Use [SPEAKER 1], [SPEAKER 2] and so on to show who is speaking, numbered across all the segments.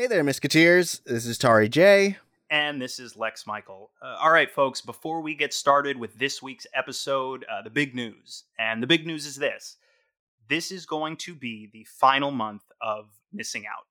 [SPEAKER 1] Hey there, Musketeers. This is Tari J.
[SPEAKER 2] And this is Lex Michael. Uh, all right, folks, before we get started with this week's episode, uh, the big news. And the big news is this this is going to be the final month of Missing Out.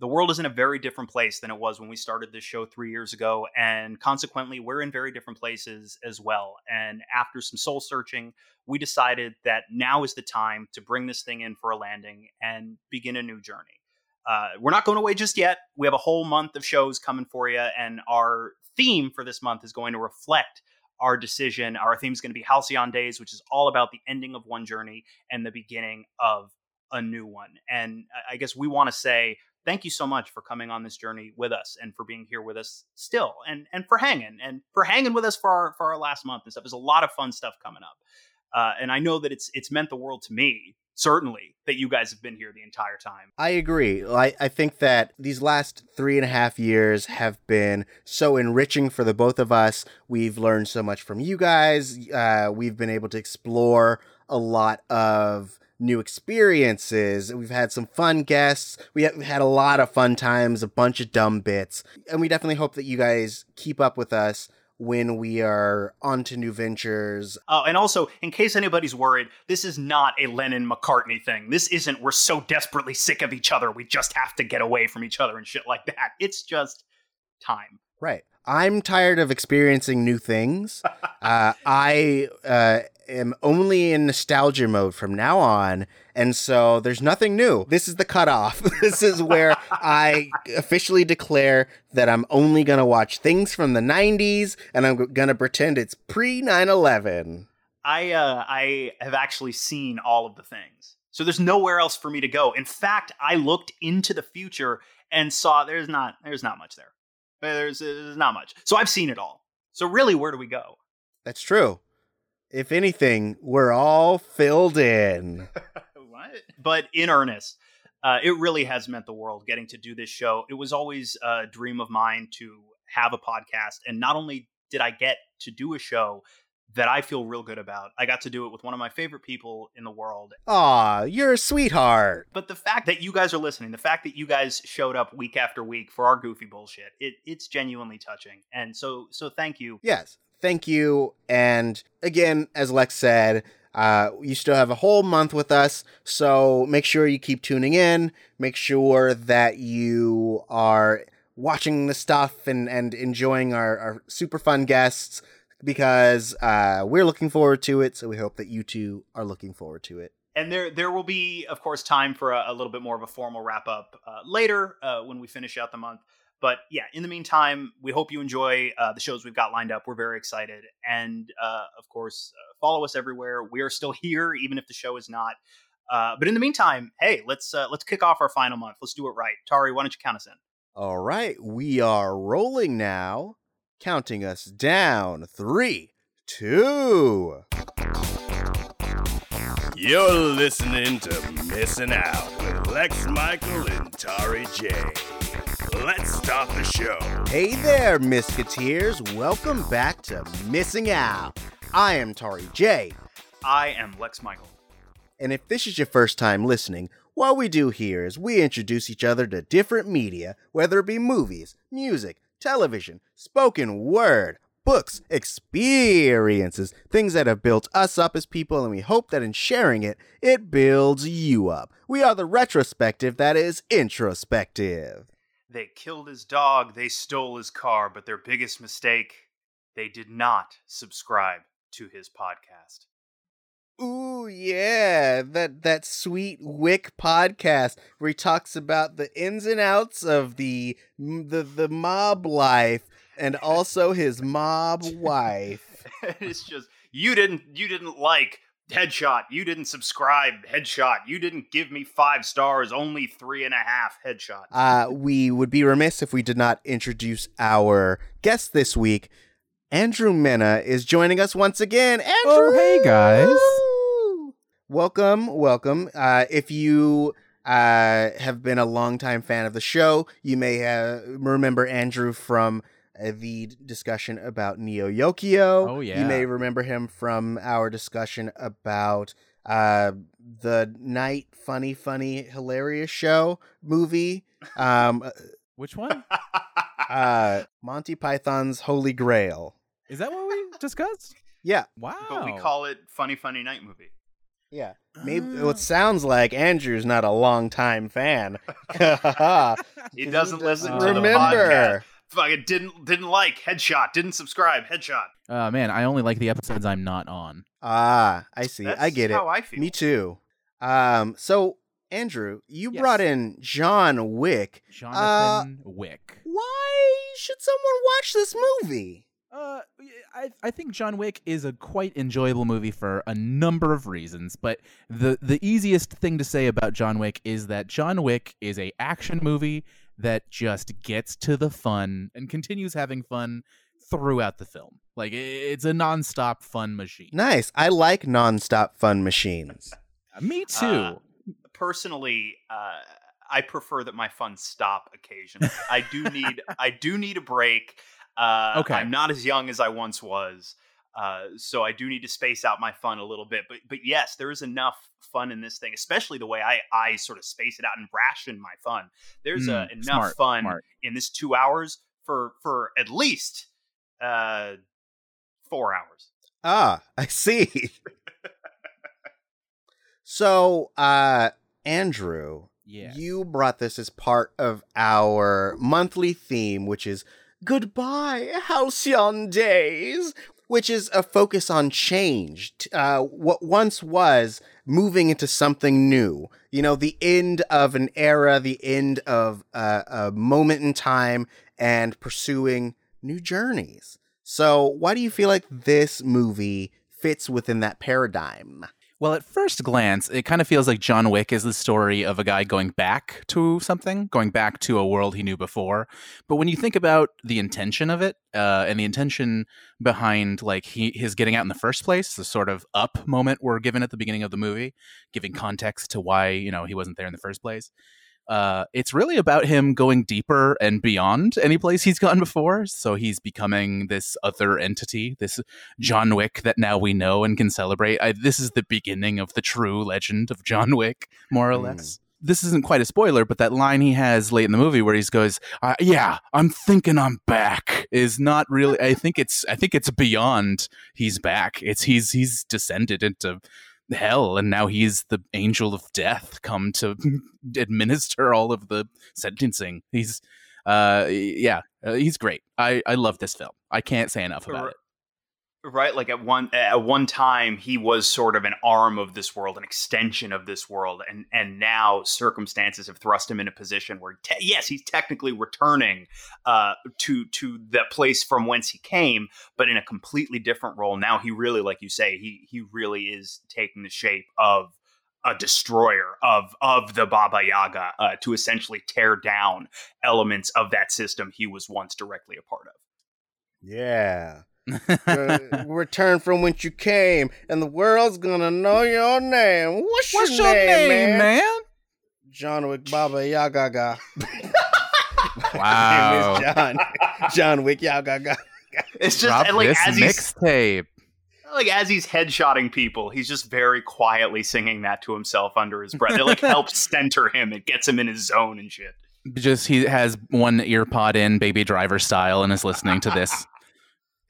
[SPEAKER 2] The world is in a very different place than it was when we started this show three years ago. And consequently, we're in very different places as well. And after some soul searching, we decided that now is the time to bring this thing in for a landing and begin a new journey. Uh, we're not going away just yet. We have a whole month of shows coming for you, and our theme for this month is going to reflect our decision. Our theme is going to be Halcyon Days, which is all about the ending of one journey and the beginning of a new one. And I guess we want to say thank you so much for coming on this journey with us and for being here with us still and and for hanging and for hanging with us for our for our last month and stuff. There's a lot of fun stuff coming up. Uh, and I know that it's it's meant the world to me certainly that you guys have been here the entire time.
[SPEAKER 1] I agree. I, I think that these last three and a half years have been so enriching for the both of us. We've learned so much from you guys. Uh, we've been able to explore a lot of new experiences. We've had some fun guests. We have had a lot of fun times, a bunch of dumb bits. And we definitely hope that you guys keep up with us when we are on to new ventures.
[SPEAKER 2] Uh, and also, in case anybody's worried, this is not a Lennon McCartney thing. This isn't we're so desperately sick of each other, we just have to get away from each other and shit like that. It's just time.
[SPEAKER 1] Right. I'm tired of experiencing new things. uh, I uh, am only in nostalgia mode from now on. And so there's nothing new. This is the cutoff. this is where I officially declare that I'm only going to watch things from the 90s and I'm going to pretend it's pre 9 11.
[SPEAKER 2] I, uh, I have actually seen all of the things. So there's nowhere else for me to go. In fact, I looked into the future and saw there's not there's not much there. There's, there's not much. So I've seen it all. So really, where do we go?
[SPEAKER 1] That's true. If anything, we're all filled in.
[SPEAKER 2] what? But in earnest, uh, it really has meant the world getting to do this show. It was always a dream of mine to have a podcast. And not only did I get to do a show that I feel real good about, I got to do it with one of my favorite people in the world.
[SPEAKER 1] Aw, you're a sweetheart.
[SPEAKER 2] But the fact that you guys are listening, the fact that you guys showed up week after week for our goofy bullshit, it, it's genuinely touching. And so so thank you.
[SPEAKER 1] Yes thank you. And again, as Lex said, uh, you still have a whole month with us, so make sure you keep tuning in. Make sure that you are watching the stuff and, and enjoying our, our super fun guests because uh, we're looking forward to it. So we hope that you two are looking forward to it.
[SPEAKER 2] And there, there will be, of course, time for a, a little bit more of a formal wrap up uh, later uh, when we finish out the month. But yeah, in the meantime, we hope you enjoy uh, the shows we've got lined up. We're very excited. And uh, of course, uh, follow us everywhere. We are still here, even if the show is not. Uh, but in the meantime, hey, let's uh, let's kick off our final month. Let's do it right. Tari, why don't you count us in?
[SPEAKER 1] All right, we are rolling now, counting us down. Three, two.
[SPEAKER 3] You're listening to Missing Out with Lex Michael and Tari J. Let's start the show.
[SPEAKER 1] Hey there, Misketeers. Welcome back to Missing Out. I am Tari J.
[SPEAKER 2] I am Lex Michael.
[SPEAKER 1] And if this is your first time listening, what we do here is we introduce each other to different media, whether it be movies, music, television, spoken word, books, experiences, things that have built us up as people, and we hope that in sharing it, it builds you up. We are the retrospective that is introspective.
[SPEAKER 2] They killed his dog, they stole his car, but their biggest mistake, they did not subscribe to his podcast.
[SPEAKER 1] Ooh, yeah, that that sweet Wick podcast where he talks about the ins and outs of the the the mob life and also his mob wife.
[SPEAKER 2] it's just you didn't you didn't like headshot. You didn't subscribe. Headshot. You didn't give me five stars. Only three and a half. Headshot.
[SPEAKER 1] Uh, we would be remiss if we did not introduce our guest this week. Andrew Mena is joining us once again. Andrew,
[SPEAKER 4] oh, hey guys.
[SPEAKER 1] Welcome, welcome. Uh, if you uh, have been a longtime fan of the show, you may uh, remember Andrew from uh, the discussion about Neo Yokio.
[SPEAKER 4] Oh yeah.
[SPEAKER 1] You may remember him from our discussion about uh the night funny funny hilarious show movie um
[SPEAKER 4] Which one?
[SPEAKER 1] Uh, Monty Python's Holy Grail.
[SPEAKER 4] Is that what we discussed?
[SPEAKER 1] Yeah,
[SPEAKER 4] Wow.
[SPEAKER 2] but we call it Funny Funny Night Movie.
[SPEAKER 1] Yeah. Maybe
[SPEAKER 4] Oh.
[SPEAKER 1] it sounds like Andrew's not a long time fan.
[SPEAKER 2] He doesn't listen to
[SPEAKER 4] doesn't
[SPEAKER 2] the podcast.
[SPEAKER 1] remember.
[SPEAKER 2] Fucking didn't didn't like headshot. Didn't subscribe. Headshot.
[SPEAKER 4] Uh, man, I only like the episodes I'm not on.
[SPEAKER 1] Ah, I see.
[SPEAKER 2] That's
[SPEAKER 1] I get it.
[SPEAKER 2] How I feel.
[SPEAKER 1] Me too. Um, so Andrew, you
[SPEAKER 4] Yes.
[SPEAKER 1] brought in John Wick.
[SPEAKER 4] Jonathan Wick.
[SPEAKER 1] Why should someone watch this movie?
[SPEAKER 4] Uh, I I think John Wick is a quite enjoyable movie for a number of reasons, but the the easiest thing to say about John Wick is that John Wick is a action movie that just gets to the fun and continues having fun throughout the film. Like it's a nonstop fun machine.
[SPEAKER 1] Nice. I like nonstop fun machines.
[SPEAKER 4] Me too.
[SPEAKER 2] Uh, Personally, uh, I prefer that my fun stop occasionally. I do need I do need a break. Uh,
[SPEAKER 4] Okay.
[SPEAKER 2] I'm not as young as I once was. Uh, so I do need to space out my fun a little bit, but but yes, there is enough fun in this thing, especially the way I I sort of space it out and ration my fun. There's uh,
[SPEAKER 4] Mm,
[SPEAKER 2] enough
[SPEAKER 4] smart,
[SPEAKER 2] fun
[SPEAKER 4] smart.
[SPEAKER 2] in this two hours for for at least uh four hours.
[SPEAKER 1] Ah, I see. so, uh, Andrew,
[SPEAKER 4] yeah.
[SPEAKER 1] you brought this as part of our monthly theme, which is Goodbye, Halcyon Days, which is a focus on change. Uh, what once was moving into something new. You know, the end of an era, the end of uh, a moment in time, and pursuing new journeys. So, why do you feel like this movie fits within that paradigm?
[SPEAKER 4] Well, at first glance, it kind of feels like John Wick is the story of a guy going back to something, going back to a world he knew before. But when you think about the intention of it, uh, and the intention behind like he his getting out in the first place, the sort of up moment we're given at the beginning of the movie, giving context to why you know he wasn't there in the first place. Uh, it's really about him going deeper and beyond any place he's gone before. So he's becoming this other entity, this John Wick that now we know and can celebrate. I, this is the beginning of the true legend of John Wick, more or
[SPEAKER 1] Mm.
[SPEAKER 4] less. This isn't quite a spoiler, but that line he has late in the movie where he goes, uh, "Yeah, I'm thinking I'm back," is not really. I think it's. I think it's beyond. He's back. It's he's he's descended into hell, and now he's the angel of death, come to administer all of the sentencing. He's, uh, yeah, uh, he's great. I I love this film. I can't say enough about it.
[SPEAKER 2] Right like at one at one time he was sort of an arm of this world an extension of this world and and now circumstances have thrust him in a position where te- yes he's technically returning uh to to the place from whence he came but in a completely different role now he really like you say he he really is taking the shape of a destroyer of of the Baba Yaga uh, to essentially tear down elements of that system he was once directly a part of.
[SPEAKER 1] Yeah. Uh, return from whence you came, and the world's gonna know your name. What's,
[SPEAKER 4] What's
[SPEAKER 1] your, name, man?
[SPEAKER 4] man?
[SPEAKER 1] John Wick Baba Yagaga.
[SPEAKER 4] Wow.
[SPEAKER 1] Name is John. John Wick Yagaga.
[SPEAKER 2] It's just
[SPEAKER 4] Drop
[SPEAKER 2] and, like
[SPEAKER 4] this
[SPEAKER 2] as he's
[SPEAKER 4] mixtape.
[SPEAKER 2] like as he's headshotting people, he's just very quietly singing that to himself under his breath. It like helps center him. It gets him in his zone and shit.
[SPEAKER 4] Just he has one ear pod in, Baby Driver style, and is listening to this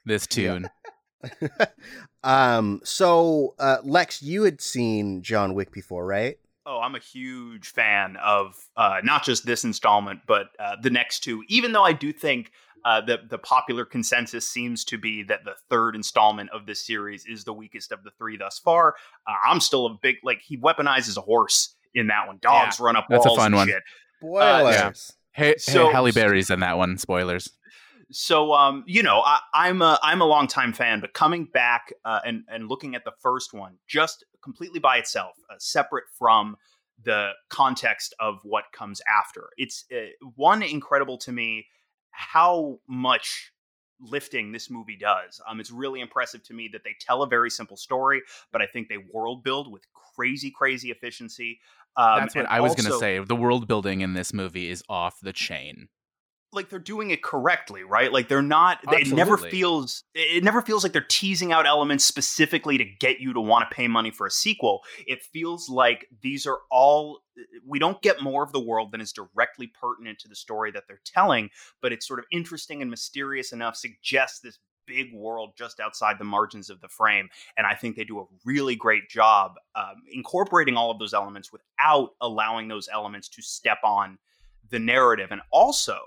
[SPEAKER 4] this tune.
[SPEAKER 1] um. So, uh, Lex, you had seen John Wick before, right?
[SPEAKER 2] Oh, I'm a huge fan of uh, not just this installment, but uh, the next two. Even though I do think uh, that the popular consensus seems to be that the third installment of this series is the weakest of the three thus far, uh, I'm still a big like he weaponizes a horse in that one. Dogs run up
[SPEAKER 4] that's a fun
[SPEAKER 2] and
[SPEAKER 4] one.
[SPEAKER 2] shit.
[SPEAKER 1] Spoilers.
[SPEAKER 4] yeah. Hey,
[SPEAKER 2] So-
[SPEAKER 4] hey, Halle Berry's in that one. Spoilers.
[SPEAKER 2] So um you know I, i'm a i'm a longtime fan but coming back uh, and and looking at the first one just completely by itself uh, separate from the context of what comes after it's uh, one incredible to me how much lifting this movie does um it's really impressive to me that they tell a very simple story but i think they world build with crazy crazy efficiency um,
[SPEAKER 4] That's what I was going to say. The world building in this movie is off the chain.
[SPEAKER 2] Like they're doing it correctly, right? Like they're not. It never feels. It never feels like they're teasing out elements specifically to get you to want to pay money for a sequel. It feels like these are all. We don't get more of the world than is directly pertinent to the story that they're telling, but it's sort of interesting and mysterious enough. Suggests this big world just outside the margins of the frame, and I think they do a really great job um, incorporating all of those elements without allowing those elements to step on the narrative, and also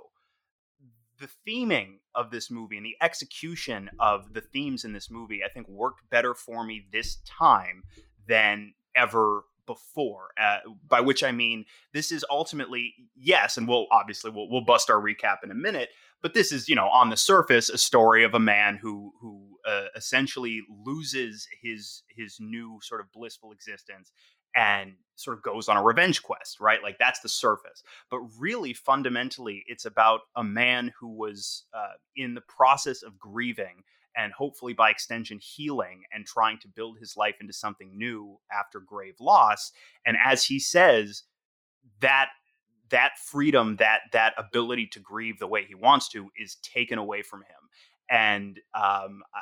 [SPEAKER 2] the theming of this movie and the execution of the themes in this movie, I think, worked better for me this time than ever before. Uh, by which I mean, this is ultimately yes, and we'll obviously we'll, we'll bust our recap in a minute. But this is, you know, on the surface, a story of a man who who uh, essentially loses his his new sort of blissful existence and sort of goes on a revenge quest, right? Like that's the surface. But really, fundamentally, it's about a man who was uh, in the process of grieving and hopefully by extension healing and trying to build his life into something new after grave loss. And as he says, that that freedom, that that ability to grieve the way he wants to, is taken away from him. And um, uh,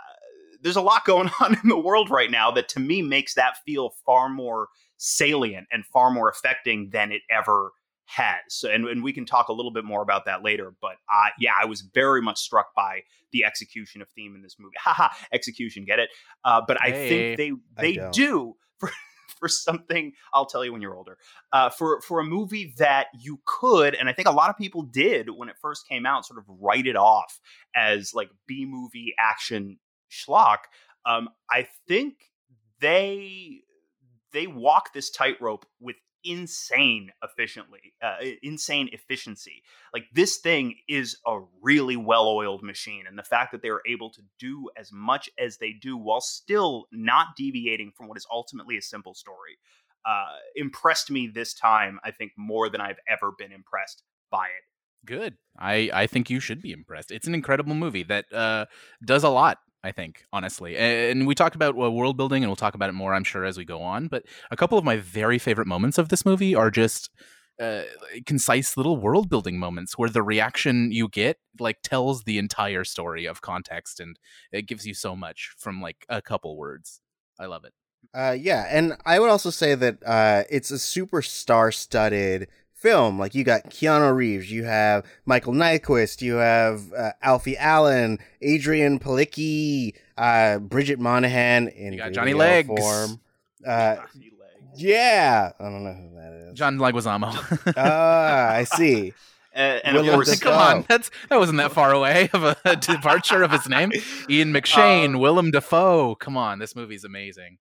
[SPEAKER 2] there's a lot going on in the world right now that to me makes that feel far more salient and far more affecting than it ever has. And, and we can talk a little bit more about that later. But uh, yeah, I was very much struck by the execution of theme in this movie. Haha, execution, get it? Uh, but I think they they do for for something. I'll tell you when you're older. Uh, for for a movie that you could, and I think a lot of people did when it first came out, sort of write it off as like B movie action schlock. Um, I think they they walk this tightrope with insane efficiently uh, insane efficiency like this thing is a really well-oiled machine and the fact that they are able to do as much as they do while still not deviating from what is ultimately a simple story uh, impressed me this time i think more than i've ever been impressed by it
[SPEAKER 4] Good. I I think you should be impressed. It's an incredible movie that uh, does a lot. I think honestly, and we talked about uh, world building, and we'll talk about it more, I'm sure, as we go on. But a couple of my very favorite moments of this movie are just uh, concise little world building moments where the reaction you get like tells the entire story of context, and it gives you so much from like a couple words. I love it.
[SPEAKER 1] Uh, yeah, and I would also say that uh, it's a super star-studded film. Like you got Keanu Reeves, you have Mikael Nyqvist, you have uh, Alfie Allen, Adrianne Palicki, uh, Bridget Moynahan in
[SPEAKER 4] You got Johnny
[SPEAKER 1] video
[SPEAKER 4] Legs.
[SPEAKER 1] form. Uh, yeah, I don't know who that is.
[SPEAKER 4] John Leguizamo.
[SPEAKER 1] Ah, I see.
[SPEAKER 2] Uh, and of course,
[SPEAKER 4] Come on, that's that wasn't that far away of a departure of his name. Ian McShane,
[SPEAKER 2] Uh,
[SPEAKER 4] Willem Dafoe. Come on, this movie's amazing.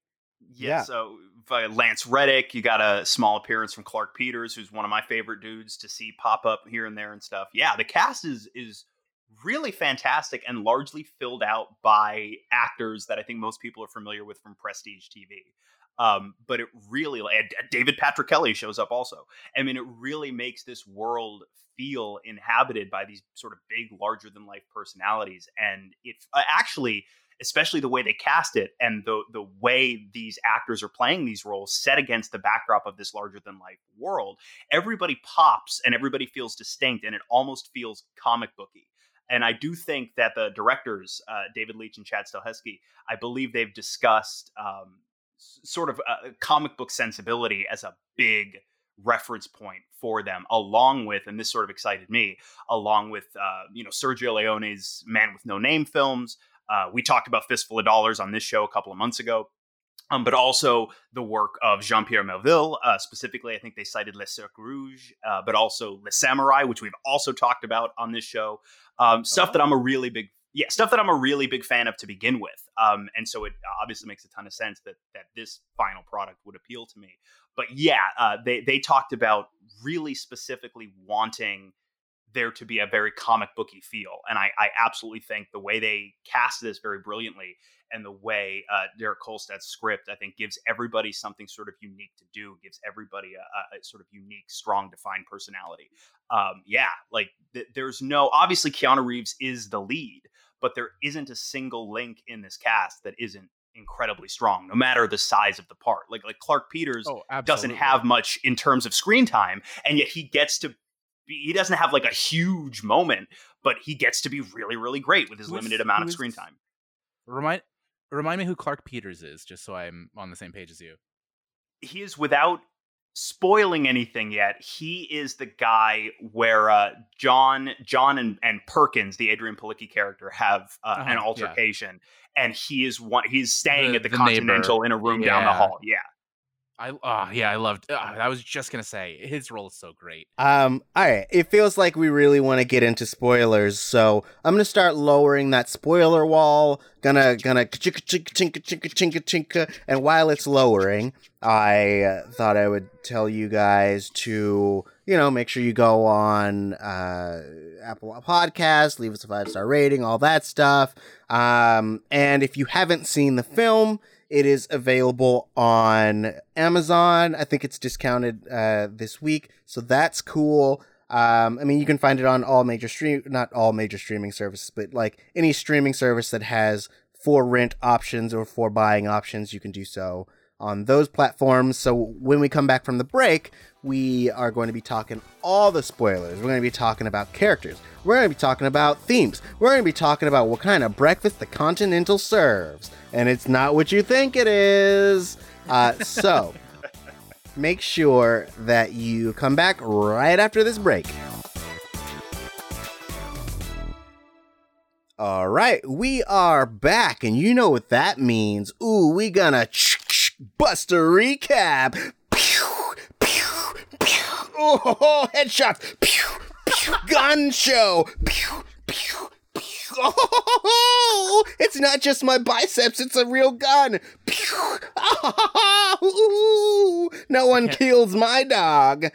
[SPEAKER 2] Yeah,
[SPEAKER 1] Yeah.
[SPEAKER 2] so Lance Reddick, you got a small appearance from Clarke Peters, who's one of my favorite dudes to see pop up here and there and stuff. Yeah, the cast is is really fantastic and largely filled out by actors that I think most people are familiar with from Prestige TV. Um, but it really, David Patrick Kelly shows up also. I mean, it really makes this world feel inhabited by these sort of big, larger than life personalities, and it uh, actually especially the way they cast it and the the way these actors are playing these roles set against the backdrop of this larger than life world everybody pops and everybody feels distinct and it almost feels comic booky and I do think that the directors, uh, David Leitch and Chad Stahelski, I believe they've discussed um, s- sort of a comic book sensibility as a big reference point for them, along with, and this sort of excited me, along with, uh, you know, Sergio Leone's Man with No Name films. Uh, we talked about Fistful of Dollars on this show a couple of months ago. Um, but also the work of Jean Pierre Melville. Uh, specifically, I think they cited Le Cercle Rouge, uh, but also Le Samouraï, which we've also talked about on this show. Um, stuff that I'm a really big, yeah, stuff that I'm a really big fan of to begin with. Um, and so it obviously makes a ton of sense that that this final product would appeal to me. But yeah, uh, they they talked about really specifically wanting there to be a very comic booky feel, and I, I absolutely think the way they cast this very brilliantly and the way uh, Derek Kolstad's script, I think, gives everybody something sort of unique to do, gives everybody a, a, sort of unique, strong, defined personality. Um, yeah, like th- there's no obviously Keanu Reeves is the lead, but there isn't a single link in this cast that isn't incredibly strong, no matter the size of the part. Like like Clarke Peters
[SPEAKER 4] Oh,
[SPEAKER 2] doesn't have much in terms of screen time, and yet he gets to he doesn't have like a huge moment, but he gets to be really really great with his limited amount of screen time.
[SPEAKER 4] Remind remind me who Clarke Peters is, just so I'm on the same page as you.
[SPEAKER 2] He is without spoiling anything yet. He is the guy where uh, John John and, and Perkins, the Adrianne Palicki character, have uh,
[SPEAKER 4] Uh-huh,
[SPEAKER 2] an
[SPEAKER 4] yeah.
[SPEAKER 2] altercation, and he is one. He's staying
[SPEAKER 4] The-
[SPEAKER 2] at the,
[SPEAKER 4] the neighbor.
[SPEAKER 2] Continental in a room down the hall. Yeah.
[SPEAKER 4] I oh yeah, I loved. Uh, I was just gonna say his role is so great.
[SPEAKER 1] Um, all right. It feels like we really want to get into spoilers, so I'm gonna start lowering that spoiler wall. Gonna gonna. And while it's lowering, I uh, thought I would tell you guys to you know make sure you go on uh, Apple Podcast, leave us a five star rating, all that stuff. Um, and if you haven't seen the film. It is available on Amazon. I think it's discounted uh, this week, so that's cool. Um, I mean, you can find it on all major stream, not all major streaming services, but like any streaming service that has for rent options or for buying options, you can do so on those platforms. So when we come back from the break, we are going to be talking all the spoilers. We're going to be talking about characters. We're going to be talking about themes. We're going to be talking about what kind of breakfast the Continental serves. And it's not what you think it is. Uh, so make sure that you come back right after this break. All right, we are back, and you know what that means. Ooh, we gonna bust a recap. Pew, pew, pew. Oh, headshots. Pew, pew. Gun show. Pew, pew, pew. Oh, it's not just my biceps, it's a real gun. Pew. Ooh, no one kills my dog.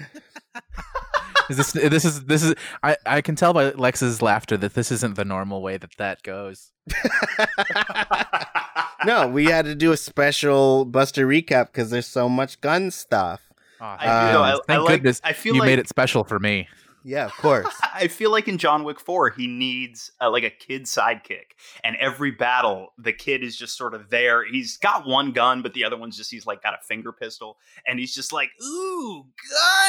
[SPEAKER 4] Is this this is this is I I can tell by Lex's laughter that this isn't the normal way that that goes.
[SPEAKER 1] no, we had to do a special Buster recap because there's so much gun stuff.
[SPEAKER 4] Oh,
[SPEAKER 2] I
[SPEAKER 4] thank
[SPEAKER 2] know. I,
[SPEAKER 4] goodness.
[SPEAKER 2] I like.
[SPEAKER 4] goodness
[SPEAKER 2] I feel
[SPEAKER 4] you
[SPEAKER 2] like
[SPEAKER 4] made it special for me.
[SPEAKER 1] Yeah, of course.
[SPEAKER 2] I feel like in John Wick 4, he needs uh, like a kid sidekick. And every battle, the kid is just sort of there. He's got one gun, but the other one's just, he's like got a finger pistol. And he's just like, ooh,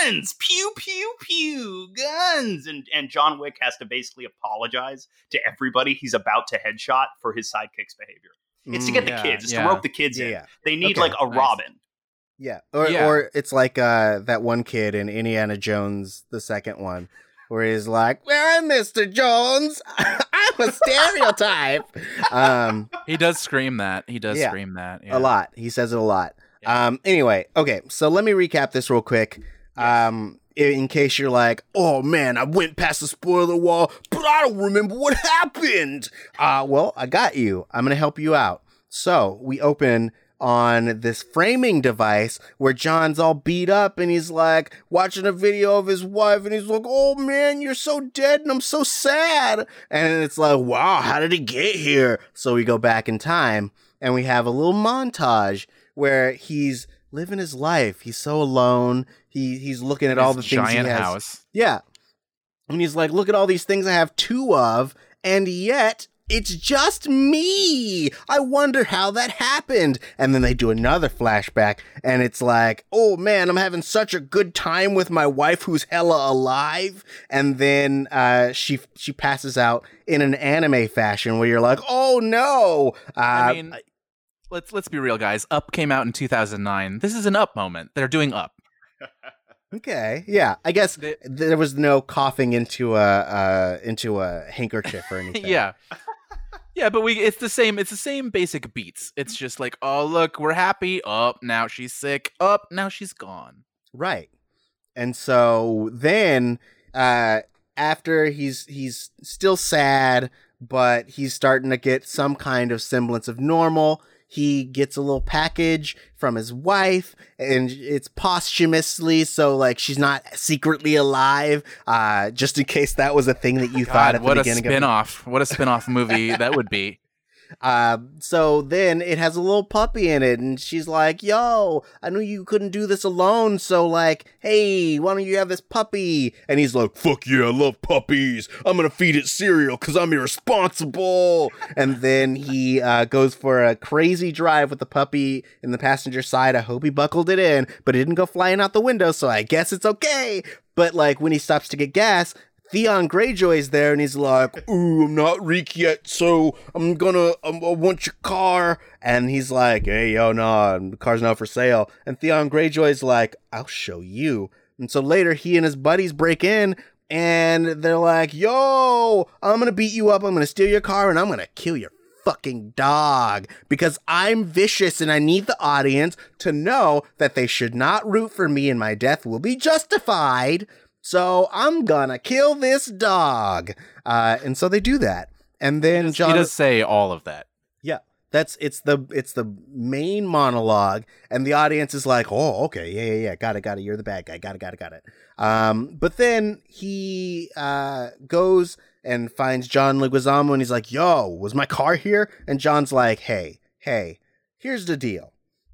[SPEAKER 2] guns, pew, pew, pew, guns. And, and John Wick has to basically apologize to everybody he's about to headshot for his sidekick's behavior. It's to get the
[SPEAKER 4] Mm, yeah,
[SPEAKER 2] kids, it's
[SPEAKER 4] yeah.
[SPEAKER 2] to rope the kids
[SPEAKER 1] yeah,
[SPEAKER 2] in.
[SPEAKER 1] yeah,
[SPEAKER 2] They need
[SPEAKER 1] Okay,
[SPEAKER 2] like a
[SPEAKER 4] nice.
[SPEAKER 2] Robin.
[SPEAKER 1] Yeah. Or,
[SPEAKER 4] Yeah.
[SPEAKER 1] or it's like uh, that one kid in Indiana Jones, the second one, where he's like, "Where am Mr. Jones? I'm a stereotype." um,
[SPEAKER 4] He does scream that. He does
[SPEAKER 1] Yeah.
[SPEAKER 4] scream that. Yeah.
[SPEAKER 1] a lot. He says it a lot. Um, anyway, okay, so let me recap this real quick. Um, in case you're like, oh man, I went past the spoiler wall, but I don't remember what happened. Uh, well, I got you. I'm gonna help you out. So we open on this framing device where John's all beat up and he's like watching a video of his wife and he's like, oh man, you're so dead and I'm so sad. And it's like, wow, how did he get here? So we go back in time and we have a little montage where he's living his life. He's so alone. He he's looking at all the
[SPEAKER 4] His
[SPEAKER 1] things he
[SPEAKER 4] giant
[SPEAKER 1] has.
[SPEAKER 4] house.
[SPEAKER 1] Yeah. And he's like, look at all these things I have two of, and yet it's just me. I wonder how that happened. And then they do another flashback, and it's like, oh man, I'm having such a good time with my wife who's hella alive. And then uh, she she passes out in an anime fashion where you're like, oh no. Uh,
[SPEAKER 4] I mean, let's let's be real, guys. Up came out in 2009. This is an Up moment. They're doing Up.
[SPEAKER 1] Okay, yeah. I guess
[SPEAKER 4] They-
[SPEAKER 1] there was no coughing into a uh, into a handkerchief or anything.
[SPEAKER 4] yeah. Yeah, but we it's the same it's the same basic beats. It's just like, oh look, we're happy. Up, now she's sick. Up, now she's gone.
[SPEAKER 1] Right. And so then uh after he's he's still sad, but he's starting to get some kind of semblance of normal. He gets a little package from his wife and it's posthumously so like she's not secretly alive uh just in case that was a thing that you thought
[SPEAKER 4] God,
[SPEAKER 1] at the
[SPEAKER 4] what a
[SPEAKER 1] beginning of
[SPEAKER 4] spin-off. What a spin-off movie that would be.
[SPEAKER 1] Uh, so then it has a little puppy in it, and she's like, "Yo, I knew you couldn't do this alone, so like, hey, why don't you have this puppy?" And he's like,
[SPEAKER 3] Fuck yeah, I love puppies. I'm gonna feed it cereal because I'm irresponsible.
[SPEAKER 1] and then he uh, goes for a crazy drive with the puppy in the passenger side. I hope he buckled it in, but it didn't go flying out the window, so I guess it's okay. But like when he stops to get gas, Theon Greyjoy's there, and he's like,
[SPEAKER 3] Ooh, I'm not Reek yet, so I'm gonna, um, I want your car.
[SPEAKER 1] and he's like, "Hey, yo, no, the car's not for sale." And Theon Greyjoy's like, "I'll show you." And so later, he and his buddies break in, and they're like, "Yo, I'm gonna beat you up. I'm gonna steal your car, and I'm gonna kill your fucking dog because I'm vicious, and I need the audience to know that they should not root for me, and my death will be justified." So I'm gonna kill this dog, uh, and so they do that, and then John
[SPEAKER 4] he does say all of that.
[SPEAKER 1] yeah, that's it's the it's the main monologue, and the audience is like, "Oh, okay, yeah, yeah, yeah, got it, got it. You're the bad guy, got it, got it, got it." Um, but then he uh goes and finds John Leguizamo, and he's like, "Yo, was my car here?" And John's like, "Hey, hey, here's the deal."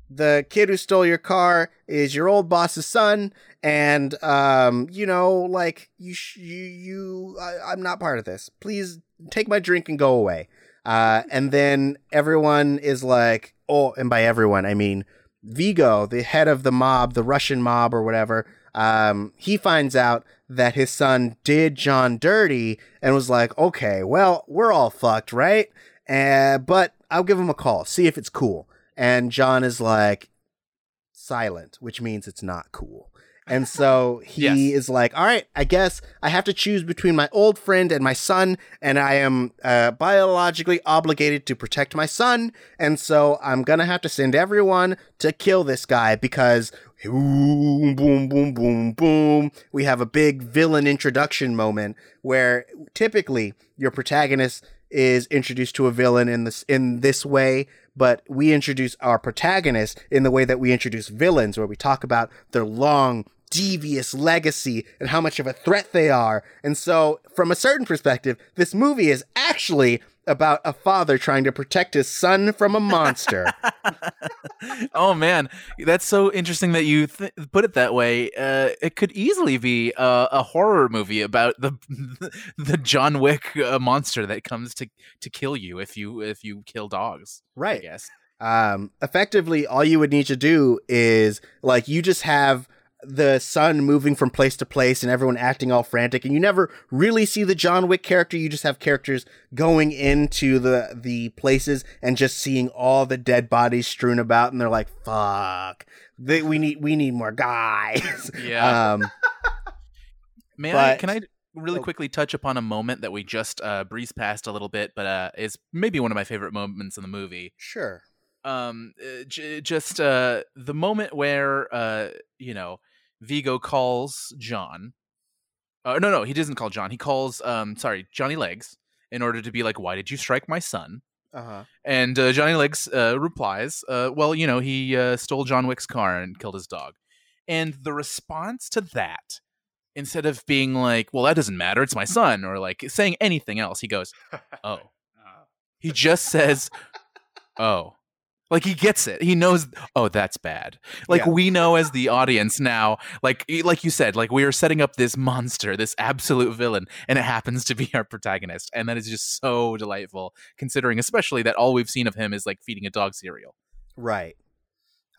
[SPEAKER 1] The kid who stole your car is your old boss's son, and um, you know, like you, sh- you, you, I- I'm not part of this. Please take my drink and go away. Uh, and then everyone is like, oh, and by everyone, I mean Viggo, the head of the mob, the Russian mob or whatever. Um, he finds out that his son did John dirty and was like, okay, well, we're all fucked, right? Uh, but I'll give him a call, see if it's cool. And John is like, silent, which means it's not cool. And so he
[SPEAKER 4] Yes.
[SPEAKER 1] is like, all right, I guess I have to choose between my old friend and my son, and I am uh, biologically obligated to protect my son. And so I'm going to have to send everyone to kill this guy because boom, boom, boom, boom, boom. We have a big villain introduction moment where typically your protagonist is introduced to a villain in this in this way, but we introduce our protagonists in the way that we introduce villains, where we talk about their long, devious legacy and how much of a threat they are. And so, from a certain perspective, this movie is actually about a father trying to protect his son from a monster.
[SPEAKER 4] oh man, that's so interesting that you th- put it that way. Uh, it could easily be a, a horror movie about the the John Wick uh, monster that comes to to kill you if you if you kill dogs.
[SPEAKER 1] Right.
[SPEAKER 4] Yes.
[SPEAKER 1] um effectively all you would need to do is like you just have the son moving from place to place and everyone acting all frantic and you never really see the John Wick character you just have characters going into the the places and just seeing all the dead bodies strewn about and they're like fuck they, we need we need more guys
[SPEAKER 4] Yeah.
[SPEAKER 1] um
[SPEAKER 4] May I?
[SPEAKER 1] but-
[SPEAKER 4] Can I really
[SPEAKER 1] Oh.
[SPEAKER 4] quickly touch upon a moment that we just uh, breezed past a little bit, but uh, is maybe one of my favorite moments in the movie.
[SPEAKER 1] sure
[SPEAKER 4] um uh, j- just uh the moment where uh you know viggo calls john. Uh, no no he doesn't call john. He calls um sorry johnny legs in order to be like why did you strike my son?
[SPEAKER 1] Uh-huh.
[SPEAKER 4] And uh, johnny legs uh, replies uh, well you know he uh, stole john wick's car and killed his dog. And the response to that instead of being like well that doesn't matter it's my son or like saying anything else he goes oh. He just says, "Oh." Like he gets it. He knows, "Oh, that's bad." Like
[SPEAKER 1] Yeah.
[SPEAKER 4] we know as the audience now, like like you said, like we are setting up this monster, this absolute villain, and it happens to be our protagonist. And that is just so delightful considering especially that all we've seen of him is like feeding a dog cereal.
[SPEAKER 1] Right.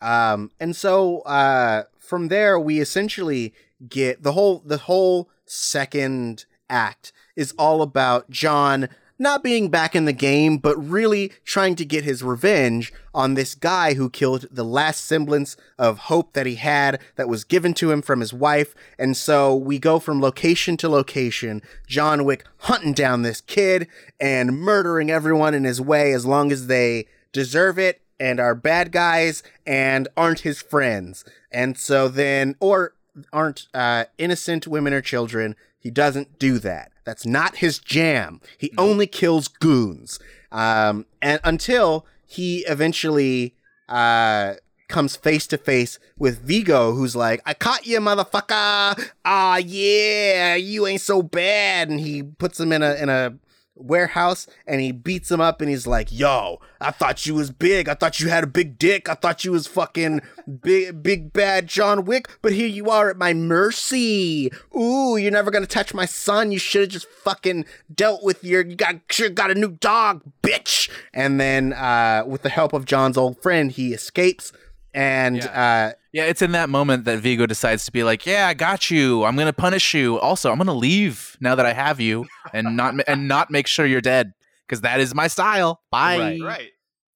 [SPEAKER 1] Um, and so uh, from there, we essentially get the whole the whole second act is all about John not being back in the game, but really trying to get his revenge on this guy who killed the last semblance of hope that he had that was given to him from his wife. And so we go from location to location, John Wick hunting down this kid and murdering everyone in his way as long as they deserve it and are bad guys and aren't his friends. And so then, or aren't uh, innocent women or children. He doesn't do that. That's not his jam. He only kills goons. Um, and until he eventually uh, comes face to face with Viggo, who's like, I caught you, motherfucker. Ah, yeah, you ain't so bad. And he puts him in a, in a, warehouse and he beats him up and he's like, "Yo, I thought you was big. I thought you had a big dick. I thought you was fucking big, big bad John Wick. But here you are at my mercy. Ooh, you're never gonna touch my son. You should have just fucking dealt with your. You got should got a new dog, bitch." And then, uh, with the help of John's old friend, he escapes. And uh,
[SPEAKER 4] Yeah, it's in that moment that Viggo decides to be like, "Yeah, I got you. I'm gonna punish you. Also, I'm gonna leave now that I have you, and not and not make sure you're dead because that is my style. Bye.
[SPEAKER 1] Right.
[SPEAKER 2] Right.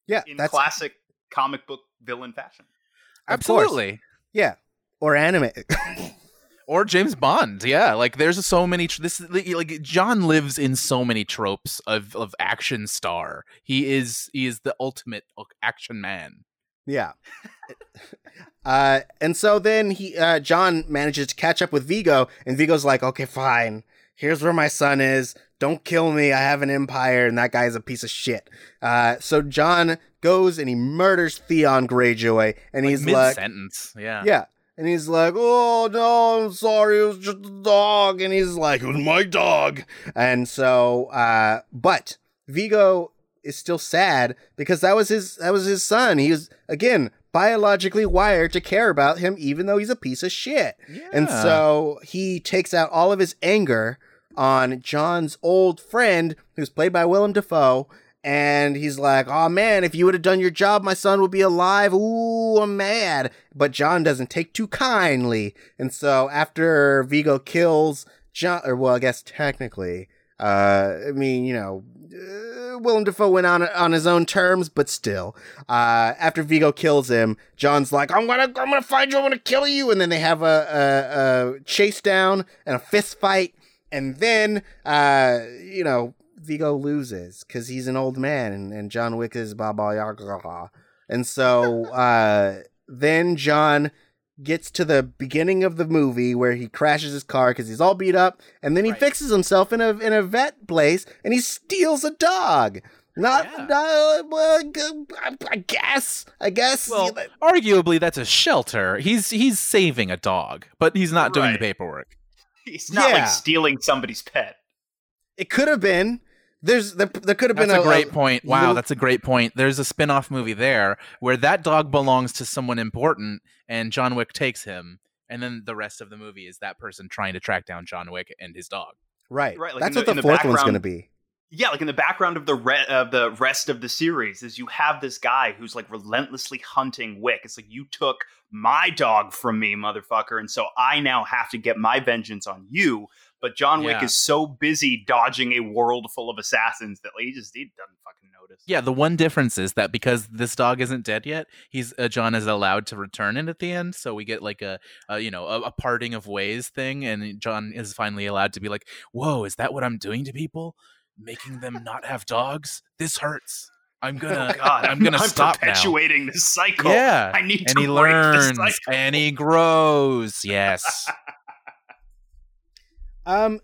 [SPEAKER 1] yeah,
[SPEAKER 2] In
[SPEAKER 1] that's
[SPEAKER 2] classic comic book villain fashion.
[SPEAKER 1] Of course.
[SPEAKER 4] Absolutely.
[SPEAKER 1] yeah, or anime.
[SPEAKER 4] Or James Bond. Yeah, like there's so many. Tr- this like John lives in so many tropes of of action star. He is he is the ultimate action man.
[SPEAKER 1] Yeah. Uh, and so then he, uh, John manages to catch up with Viggo, and Viggo's like, "Okay, fine. Here's where my son is. Don't kill me. I have an empire, and that guy's a piece of shit." Uh, so John goes and he murders Theon Greyjoy, and he's
[SPEAKER 4] mid
[SPEAKER 1] like,
[SPEAKER 4] sentence. Yeah.
[SPEAKER 1] "Yeah." And he's like, "Oh no, I'm sorry. It was just a dog." And he's like, "It was my dog." And so, uh, but Viggo is still sad because that was his that was his son. He was again biologically wired to care about him, even though he's a piece of shit. And so he takes out all of his anger on John's old friend, who's played by Willem Dafoe. And he's like, "Oh man, if you would have done your job, my son would be alive." Ooh, I'm mad. But John doesn't take too kindly, and so after Viggo kills John, or well, I guess technically, uh, I mean, you know, uh, Willem Dafoe went on on his own terms, but still, uh, after Viggo kills him, John's like, "I'm gonna, I'm gonna find you, I'm gonna kill you," and then they have a, a, a chase down and a fist fight, and then, uh, you know, Viggo loses because he's an old man, and, and John Wick is Baba Yaga, and so, uh, then John gets to the beginning of the movie where he crashes his car because he's all beat up, and then he
[SPEAKER 4] Right.
[SPEAKER 1] fixes himself in a in a vet place, and he steals a dog. Not,
[SPEAKER 4] Yeah.
[SPEAKER 1] not uh, well, I- I guess, I guess.
[SPEAKER 4] Well, arguably that's a shelter. He's he's saving a dog, but he's not doing the paperwork.
[SPEAKER 2] He's not
[SPEAKER 1] Yeah.
[SPEAKER 2] like stealing somebody's pet.
[SPEAKER 1] it could have been. There's there, there could have been
[SPEAKER 4] a great point. Wow,
[SPEAKER 1] little-
[SPEAKER 4] that's a great point. There's a spin-off movie there where that dog belongs to someone important and John Wick takes him and then the rest of the movie is that person trying to track down John Wick and his dog.
[SPEAKER 1] right.
[SPEAKER 2] Right, like
[SPEAKER 1] That's
[SPEAKER 2] in
[SPEAKER 1] what
[SPEAKER 2] the-
[SPEAKER 1] the,
[SPEAKER 2] in the
[SPEAKER 1] fourth one's going to be.
[SPEAKER 2] Yeah, like in the background of the re- of the rest of the series, is you have this guy who's like relentlessly hunting Wick. It's like you took my dog from me, motherfucker, and so I now have to get my vengeance on you. But John Wick
[SPEAKER 4] Yeah.
[SPEAKER 2] is so busy dodging a world full of assassins that like, he just he doesn't fucking notice.
[SPEAKER 4] Yeah, the one difference is that because this dog isn't dead yet, he's uh, John is allowed to return it at the end, so we get like a, a you know a, a parting of ways thing, and John is finally allowed to be like, "Whoa, is that what I'm doing to people? Making them not have dogs? This hurts. I'm gonna,
[SPEAKER 2] Oh God,
[SPEAKER 4] I'm gonna stop now."
[SPEAKER 2] perpetuating this cycle.
[SPEAKER 4] Yeah,
[SPEAKER 2] I need
[SPEAKER 4] and
[SPEAKER 2] to
[SPEAKER 4] he
[SPEAKER 2] break this
[SPEAKER 4] learns and he grows. Yes,
[SPEAKER 1] Um,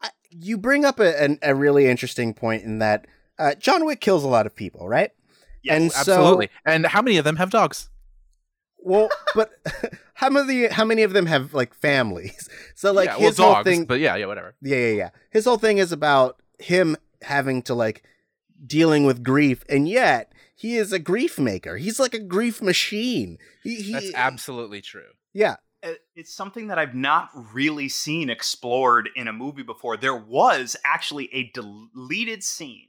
[SPEAKER 1] I- you bring up a, an, a really interesting point in that uh, John Wick kills a lot of people, right?
[SPEAKER 2] Yes,
[SPEAKER 1] and so,
[SPEAKER 4] absolutely. And how many of them have dogs?
[SPEAKER 1] well, but how many how many of them have like families? So like
[SPEAKER 4] yeah, well,
[SPEAKER 1] his whole
[SPEAKER 4] dogs,
[SPEAKER 1] thing,
[SPEAKER 4] but yeah, yeah, whatever.
[SPEAKER 1] yeah, yeah, yeah. His whole thing is about him having to like dealing with grief, and yet he is a grief maker. He's like a grief machine. He, he
[SPEAKER 4] That's absolutely true.
[SPEAKER 1] yeah.
[SPEAKER 2] It's something that I've not really seen explored in a movie before. There was actually a deleted scene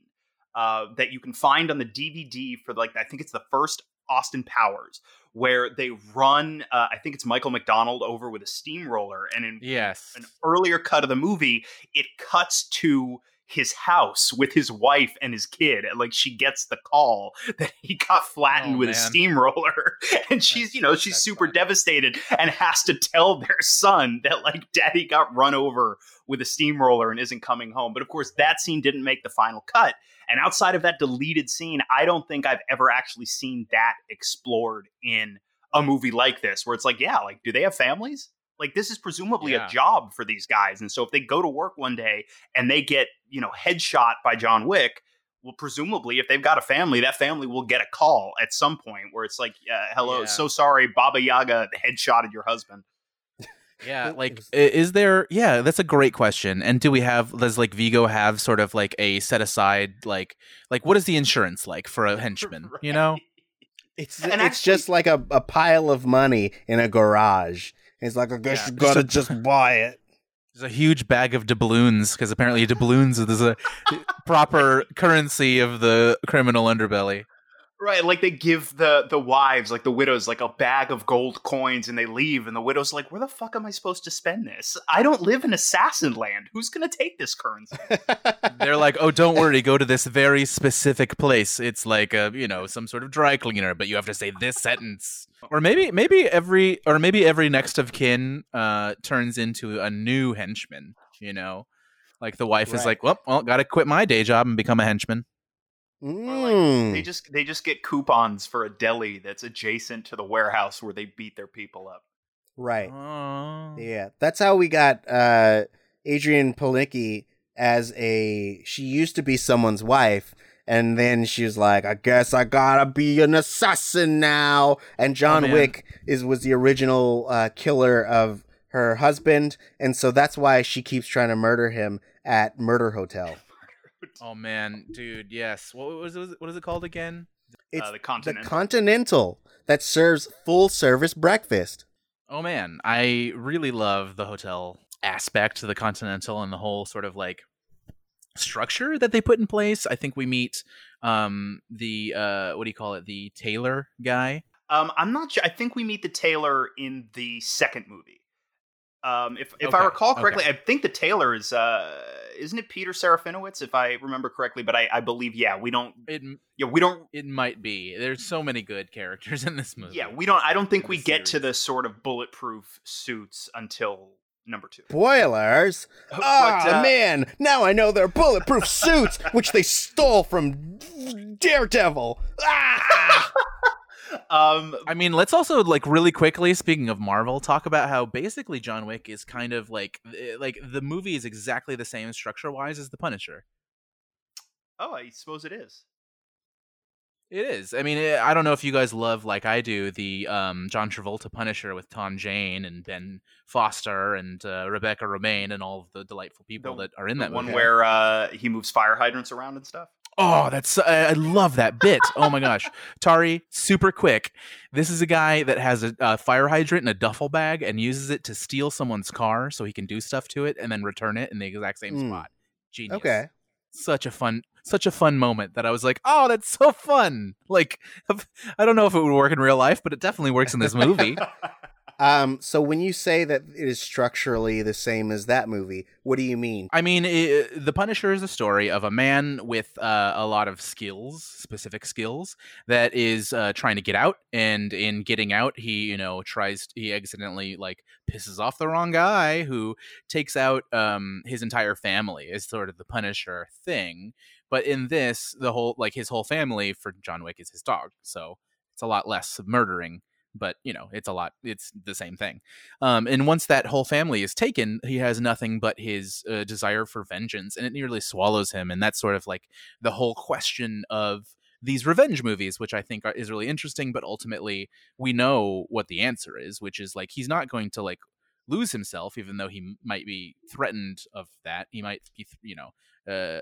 [SPEAKER 2] uh, that you can find on the DVD for like I think it's the first Austin Powers where they run. Uh, I think it's Michael McDonald over with a steamroller, and in
[SPEAKER 4] Yes.
[SPEAKER 2] an earlier cut of the movie, it cuts to his house with his wife and his kid and like she gets the call that he got flattened
[SPEAKER 4] Oh,
[SPEAKER 2] with a steamroller. And she's
[SPEAKER 4] That's-
[SPEAKER 2] you know she's super
[SPEAKER 4] fun.
[SPEAKER 2] devastated and has to tell their son that like daddy got run over with a steamroller and isn't coming home. But of course that scene didn't make the final cut. And outside of that deleted scene i don't think i've ever actually seen that explored in a movie like this where it's like yeah like do they have families like this is presumably
[SPEAKER 4] Yeah.
[SPEAKER 2] a job for these guys and so if they go to work one day and they get you know headshot by john wick well presumably if they've got a family that family will get a call at some point where it's like uh, hello
[SPEAKER 4] Yeah.
[SPEAKER 2] so sorry baba yaga headshotted your husband
[SPEAKER 4] Yeah, like
[SPEAKER 1] it was-
[SPEAKER 4] i- is there yeah, that's a great question. And do we have does like Viggo have sort of like a set aside like like what is the insurance like for a henchman, you know?
[SPEAKER 1] It's
[SPEAKER 2] And
[SPEAKER 1] it's
[SPEAKER 2] actually-
[SPEAKER 1] just like a, a pile of money in a garage. It's like I guess
[SPEAKER 4] Yeah,
[SPEAKER 1] you
[SPEAKER 4] just
[SPEAKER 1] gotta
[SPEAKER 4] a-
[SPEAKER 1] just buy it.
[SPEAKER 4] There's a huge bag of doubloons because apparently doubloons is a proper currency of the criminal underbelly.
[SPEAKER 2] Right, like they give the the wives, like the widows, like a bag of gold coins, and they leave, and the widow's like, "Where the fuck am I supposed to spend this? I don't live in assassin land. Who's gonna take this currency?"
[SPEAKER 4] They're like, "Oh, don't worry, go to this very specific place. It's like a, you know, some sort of dry cleaner, but you have to say this sentence." Or maybe maybe every or maybe every next of kin uh turns into a new henchman, you know? Like the wife is
[SPEAKER 1] Right.
[SPEAKER 4] like, "Well, well, got to quit my day job and become a henchman."
[SPEAKER 2] Or like
[SPEAKER 1] Mm.
[SPEAKER 2] they just they just get coupons for a deli that's adjacent to the warehouse where they beat their people up.
[SPEAKER 1] right.
[SPEAKER 4] Oh.
[SPEAKER 1] Yeah, that's how we got uh, Adrianne Palicki as a. She used to be someone's wife, and then she was like, "I guess I gotta be an assassin now." And John
[SPEAKER 4] man.
[SPEAKER 1] Wick is was the original uh, killer of her husband, and so that's why she keeps trying to murder him at Murder Hotel.
[SPEAKER 4] Oh man, dude, yes. What was it, what is it called again?
[SPEAKER 1] It's
[SPEAKER 2] uh, the
[SPEAKER 1] the. Continental that serves full service breakfast.
[SPEAKER 4] Oh man, I really love the hotel aspect to the Continental and the whole sort of like structure that they put in place. I think we meet um the uh what do you call it? The tailor guy.
[SPEAKER 2] um, I'm not sure. I think we meet the tailor in the second movie. Um, if if I recall correctly,
[SPEAKER 4] okay.
[SPEAKER 2] I think the tailor is uh, isn't it Peter Serafinowicz? If I remember correctly, but I, I believe yeah, we don't
[SPEAKER 4] It
[SPEAKER 2] yeah we don't
[SPEAKER 4] it might be. There's so many good characters in this movie.
[SPEAKER 2] yeah we don't I don't think we
[SPEAKER 4] the
[SPEAKER 2] get to the sort of bulletproof suits until number two.
[SPEAKER 1] Spoilers.
[SPEAKER 2] But,
[SPEAKER 1] Ah,
[SPEAKER 2] uh,
[SPEAKER 1] man, now I know their bulletproof suits, which they stole from Daredevil. Ah!
[SPEAKER 2] Um,
[SPEAKER 4] I mean, let's also like really quickly. Speaking of Marvel, talk about how basically John Wick is kind of like eh, like the movie is exactly the same structure wise as The Punisher.
[SPEAKER 2] oh, I suppose it is.
[SPEAKER 4] It is. I mean, eh, I don't know if you guys love like I do the um, John Travolta Punisher with Tom Jane and Ben Foster and uh, Rebecca Romijn and all of the delightful people
[SPEAKER 2] The-
[SPEAKER 4] that are in that
[SPEAKER 2] one
[SPEAKER 4] movie.
[SPEAKER 2] where uh, he moves fire hydrants around and stuff.
[SPEAKER 4] Oh, that's I I love that bit. Oh my gosh, Tari, super quick. This is a guy that has a, a fire hydrant in a duffel bag and uses it to steal someone's car so he can do stuff to it and then return it in the exact same
[SPEAKER 1] Hmm.
[SPEAKER 4] spot. Genius.
[SPEAKER 1] Okay.
[SPEAKER 4] Such a fun, such a fun moment that I was like, oh, that's so fun. Like, I don't know if it would work in real life, but it definitely works in this movie.
[SPEAKER 1] Um, so when you say that it is structurally the same as that movie, what do you mean?
[SPEAKER 4] I mean, i The Punisher is a story of a man with uh, a lot of skills, specific skills, that is uh, trying to get out. And in getting out, he, you know, tries, he accidentally like pisses off the wrong guy who takes out um, his entire family, is sort of the Punisher thing. But in this, the whole, like his whole family for John Wick is his dog. So it's a lot less murdering. But you know, it's a lot. It's the same thing. Um, and once that whole family is taken, he has nothing but his uh, desire for vengeance, and it nearly swallows him. And that's sort of like the whole question of these revenge movies, which I think are, is really interesting. But ultimately, we know what the answer is, which is like he's not going to like lose himself, even though he might be threatened of that. He might be, you know, uh,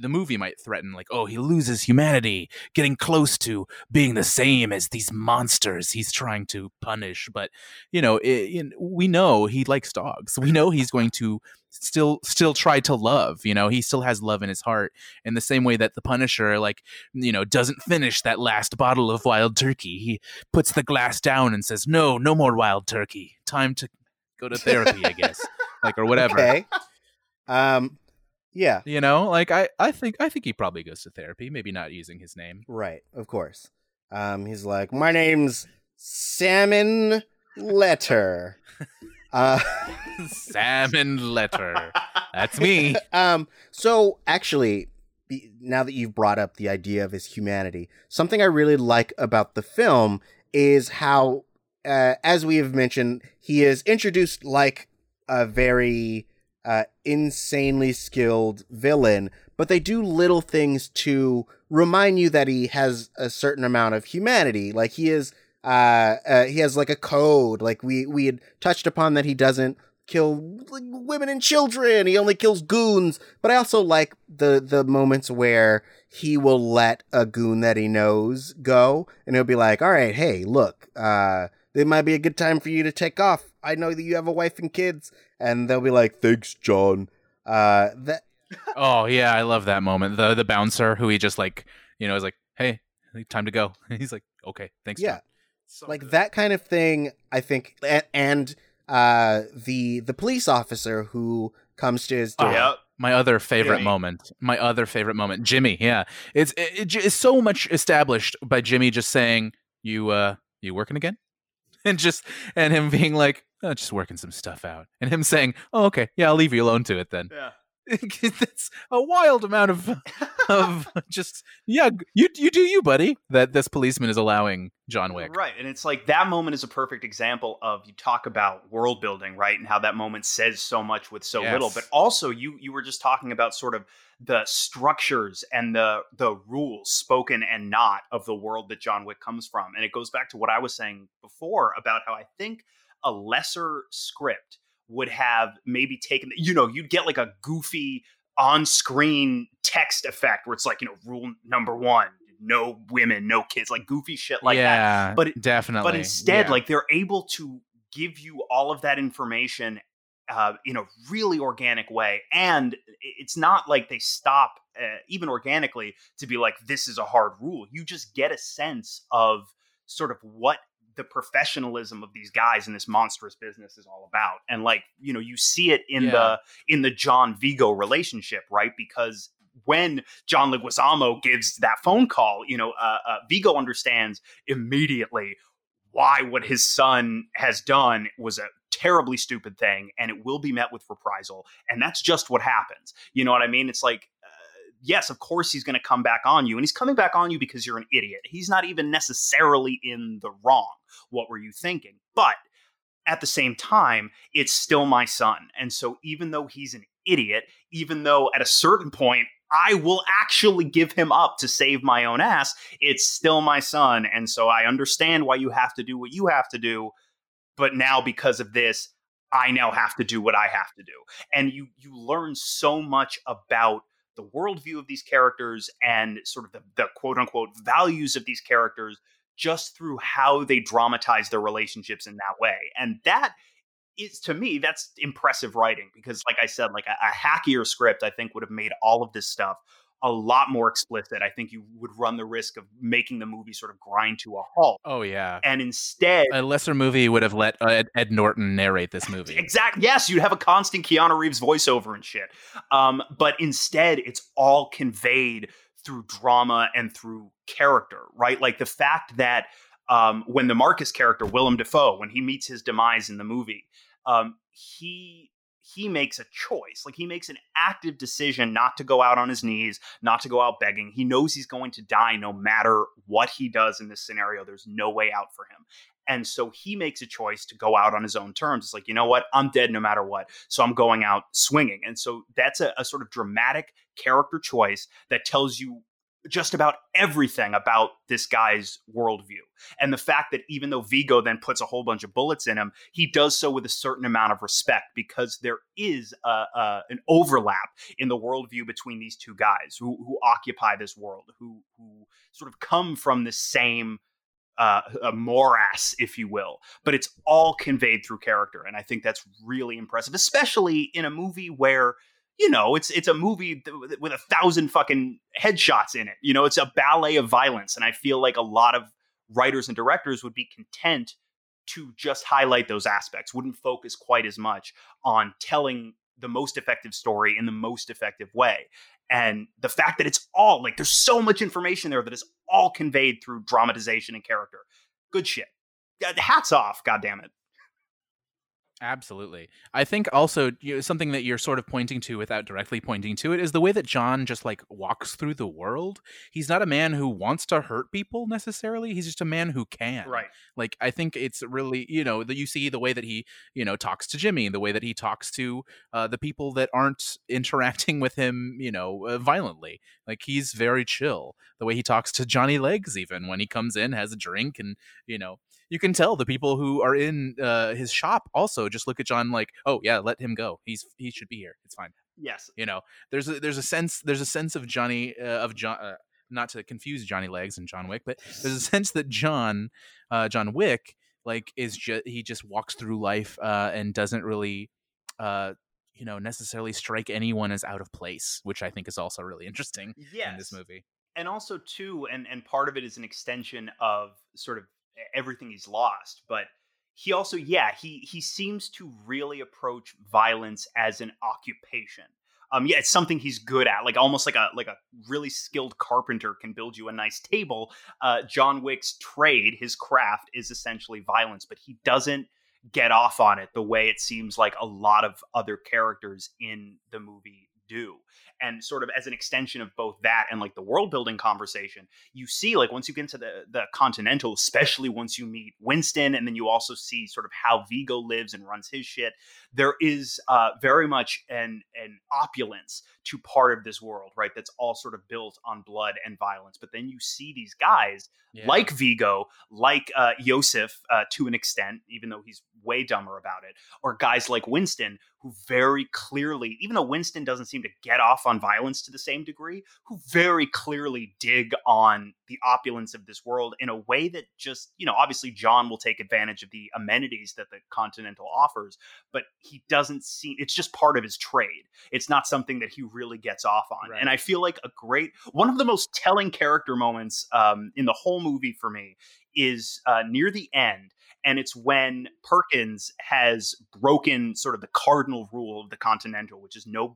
[SPEAKER 4] the movie might threaten like, oh, he loses humanity, getting close to being the same as these monsters he's trying to punish. But you know, it, you know, we know he likes dogs. We know he's going to still still try to love. You know, he still has love in his heart. In the same way that the Punisher, like, you know, doesn't finish that last bottle of wild turkey. He puts the glass down and says, "No, no more wild turkey. Time to go to therapy, I guess." like or whatever.
[SPEAKER 1] Okay. Um, yeah,
[SPEAKER 4] You know, like I, I think I think he probably goes to therapy, maybe not using his name.
[SPEAKER 1] right. Of course. Um, he's like, my name's Salmon Letter. Uh,
[SPEAKER 4] Salmon letter. That's me.
[SPEAKER 1] um, so actually, now that you've brought up the idea of his humanity, something I really like about the film is how, uh, as we have mentioned, he is introduced like a very uh, insanely skilled villain, but they do little things to remind you that he has a certain amount of humanity. Like he is uh, uh, he has like a code. Like we we had touched upon that he doesn't kill like, women and children. He only kills goons. But I also like the the moments where he will let a goon that he knows go, and he'll be like, "All right, hey, look, uh, it might be a good time for you to take off. I know that you have a wife and kids." And they'll be like, "Thanks, John." Uh, that
[SPEAKER 4] Oh yeah, I love that moment. The the bouncer who he just like you know is like, hey, time to go. He's like, okay, thanks.
[SPEAKER 1] Yeah.
[SPEAKER 4] John." So
[SPEAKER 1] like
[SPEAKER 4] good.
[SPEAKER 1] that kind of thing i think a- and uh the the police officer who comes to his door
[SPEAKER 2] yeah.
[SPEAKER 4] My other favorite
[SPEAKER 2] Jimmy.
[SPEAKER 4] moment. My other favorite moment. Jimmy. Yeah, it's it, it, it's so much established by Jimmy just saying, "You uh, you working again?" And just and him being like, oh, "Just working some stuff out," and him saying, "Oh, okay, yeah, I'll leave you alone to it then."
[SPEAKER 2] Yeah.
[SPEAKER 4] That's a wild amount of of just yeah. You you do you, buddy. That this policeman is allowing John Wick.
[SPEAKER 2] Right. And it's like that moment is a perfect example of you talk about world building, right? And how that moment says so much with so little. But also you you were just talking about sort of the structures and the the rules, spoken and not, of the world that John Wick comes from. And it goes back to what I was saying before about how I think a lesser script would have maybe taken you know, you'd get like a goofy on-screen text effect where it's like, you know, rule number one, no women, no kids, like goofy shit like that But it-
[SPEAKER 4] definitely.
[SPEAKER 2] but instead
[SPEAKER 4] Yeah.
[SPEAKER 2] like they're able to give you all of that information uh, in a really organic way and it's not like they stop uh, even organically to be like this is a hard rule you just get a sense of sort of what the professionalism of these guys in this monstrous business is all about and like you know you see it in
[SPEAKER 4] Yeah.
[SPEAKER 2] the in the john viggo relationship right because when John Leguizamo gives that phone call, you know, uh, uh, Viggo understands immediately why what his son has done was a terribly stupid thing and it will be met with reprisal. And that's just what happens. You know what I mean? It's like, yes, of course he's going to come back on you. And he's coming back on you because you're an idiot. He's not even necessarily in the wrong. What were you thinking? But at the same time, it's still my son. And so even though he's an idiot, even though at a certain point, I will actually give him up to save my own ass. It's still my son. And so I understand why you have to do what you have to do. But now, because of this, I now have to do what I have to do. And you you learn so much about the worldview of these characters and sort of the, the quote unquote values of these characters just through how they dramatize their relationships in that way. And that is to me that's impressive writing because like i said like a, a hackier script i think would have made all of this stuff a lot more explicit i think you would run the risk of making the movie sort of grind to a halt
[SPEAKER 4] oh yeah.
[SPEAKER 2] and instead
[SPEAKER 4] A lesser movie would have let uh, Ed, Ed Norton narrate this movie.
[SPEAKER 2] Exactly. Yes, you'd have a constant Keanu Reeves voiceover and shit. Um, but instead, it's all conveyed through drama and through character, right? Like the fact that um, when the Marcus character, Willem Dafoe, when he meets his demise in the movie, um, he he makes a choice. Like he makes an active decision not to go out on his knees, not to go out begging. He knows he's going to die no matter what he does in this scenario. There's no way out for him. And so he makes a choice to go out on his own terms. It's like, you know what? I'm dead no matter what. So I'm going out swinging. And so that's a, a sort of dramatic character choice that tells you just about everything about this guy's worldview. And the fact that even though Viggo then puts a whole bunch of bullets in him, he does so with a certain amount of respect because there is a, a, an overlap in the worldview between these two guys who, who occupy this world, who, who sort of come from the same uh, a morass, if you will, but it's all conveyed through character, and I think that's really impressive, especially in a movie where you know it's it's a movie th- with a thousand fucking headshots in it. You know, it's a ballet of violence, and I feel like a lot of writers and directors would be content to just highlight those aspects, wouldn't focus quite as much on telling the most effective story in the most effective way. And the fact that it's all like there's so much information there that is all conveyed through dramatization and character. Good shit. Hats off, God damn it.
[SPEAKER 4] Absolutely. I think also you know, something that you're sort of pointing to without directly pointing to it is the way that John just like walks through the world. He's not a man who wants to hurt people necessarily. He's just a man who can.
[SPEAKER 2] Right.
[SPEAKER 4] Like I think it's really, you know, that you see the way that he, you know, talks to Jimmy, the way that he talks to uh, the people that aren't interacting with him, you know, uh, violently. Like he's very chill. The way he talks to Johnny Legs even when he comes in, has a drink and, you know, you can tell the people who are in uh, his shop also just look at John like, oh yeah, let him go. He's he should be here. It's fine.
[SPEAKER 2] Yes.
[SPEAKER 4] You know, there's a there's a sense there's a sense of Johnny uh, of John. Uh, not to confuse Johnny Legs and John Wick, but there's a sense that John, uh, John Wick, like is just he just walks through life uh, and doesn't really, uh, you know, necessarily strike anyone as out of place, which I think is also really interesting
[SPEAKER 2] yes.
[SPEAKER 4] in this movie.
[SPEAKER 2] And also too, and and part of it is an extension of sort of everything he's lost, but he also yeah he he seems to really approach violence as an occupation. Um yeah it's something he's good at like almost like a like a really skilled carpenter can build you a nice table. Uh john wick's trade his craft is essentially violence but he doesn't get off on it the way it seems like a lot of other characters in the movie do. And sort of as an extension of both that and like the world building conversation you see like once you get into the the continental especially once you meet winston and then you also see sort of how viggo lives and runs his shit there is uh, very much an an opulence to part of this world right that's all sort of built on blood and violence but then you see these guys yeah. like viggo like uh, iosef uh, to an extent even though he's way dumber about it or guys like winston who very clearly even though winston doesn't seem to get off on violence to the same degree who very clearly dig on the opulence of this world in a way that just you know obviously john will take advantage of the amenities that the continental offers but he doesn't see it's just part of his trade it's not something that he really gets off on right. and i feel like a great one of the most telling character moments um, in the whole movie for me is uh, near the end and it's when Perkins has broken sort of the cardinal rule of the Continental, which is no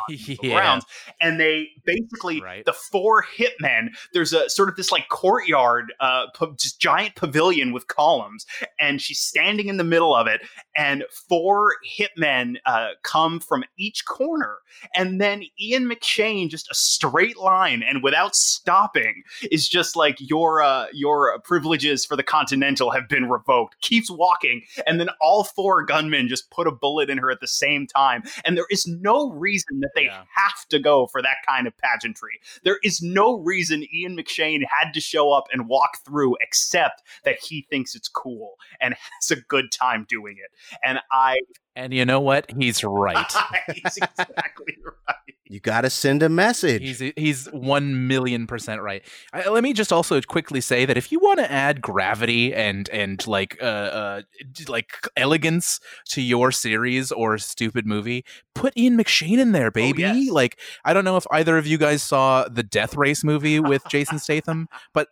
[SPEAKER 2] yeah. grounds. And they basically right. the four hitmen. There's a sort of this like courtyard, uh, just giant pavilion with columns, and she's standing in the middle of it. And four hitmen uh, come from each corner, and then Ian McShane just a straight line and without stopping is just like your uh, your privileges for the Continental have been revoked. Keeps walking, and then all four gunmen just put a bullet in her at the same time, and there is no reason that they yeah. have to go for that kind of pageantry. There is no reason Ian McShane had to show up and walk through except that he thinks it's cool and has a good time doing it. And I
[SPEAKER 4] and you know what? He's right.
[SPEAKER 2] he's exactly right.
[SPEAKER 1] You got to send a message.
[SPEAKER 4] He's he's one million percent right. I, let me just also quickly say that if you want to add gravity and and like uh, uh like elegance to your series or stupid movie, put Ian McShane in there, oh, baby. Oh, yes. Like I don't know if either of you guys saw the Death Race movie with Jason Statham, but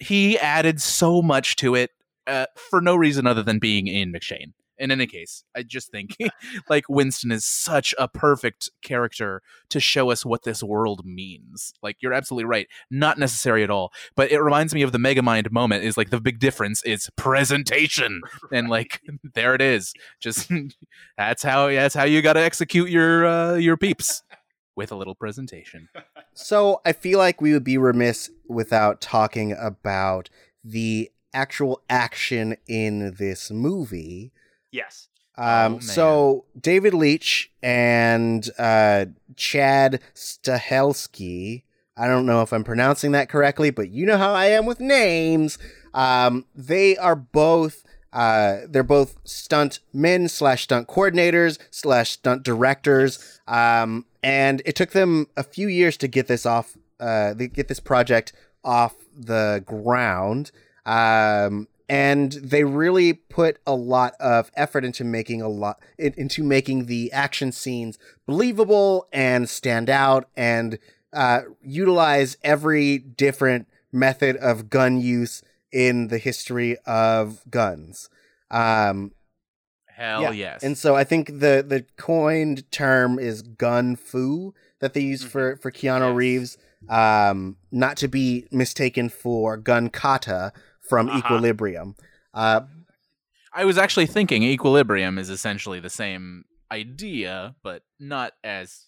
[SPEAKER 4] he added so much to it uh, for no reason other than being Ian McShane in any case, I just think like Winston is such a perfect character to show us what this world means. Like you're absolutely right. Not necessary at all. But it reminds me of the Megamind moment is like the big difference is presentation. And like there it is. Just that's how that's how you gotta execute your uh, your peeps. With a little presentation.
[SPEAKER 1] So I feel like we would be remiss without talking about the actual action in this movie
[SPEAKER 2] Yes.
[SPEAKER 1] Um, oh, so David Leitch and uh, Chad Stahelski. I don't know if I'm pronouncing that correctly, but you know how I am with names. Um, they are both uh, they're both stunt men slash stunt coordinators slash stunt directors. Um, and it took them a few years to get this off, uh, get this project off the ground. Um, and they really put a lot of effort into making a lot into making the action scenes believable and stand out and uh, utilize every different method of gun use in the history of guns. Um,
[SPEAKER 4] Hell yeah. yes.
[SPEAKER 1] And so I think the the coined term is gun fu that they use mm-hmm. for for Keanu yes. Reeves, um, not to be mistaken for gun kata, from uh-huh. Equilibrium. Uh,
[SPEAKER 4] I was actually thinking Equilibrium is essentially the same idea, but not as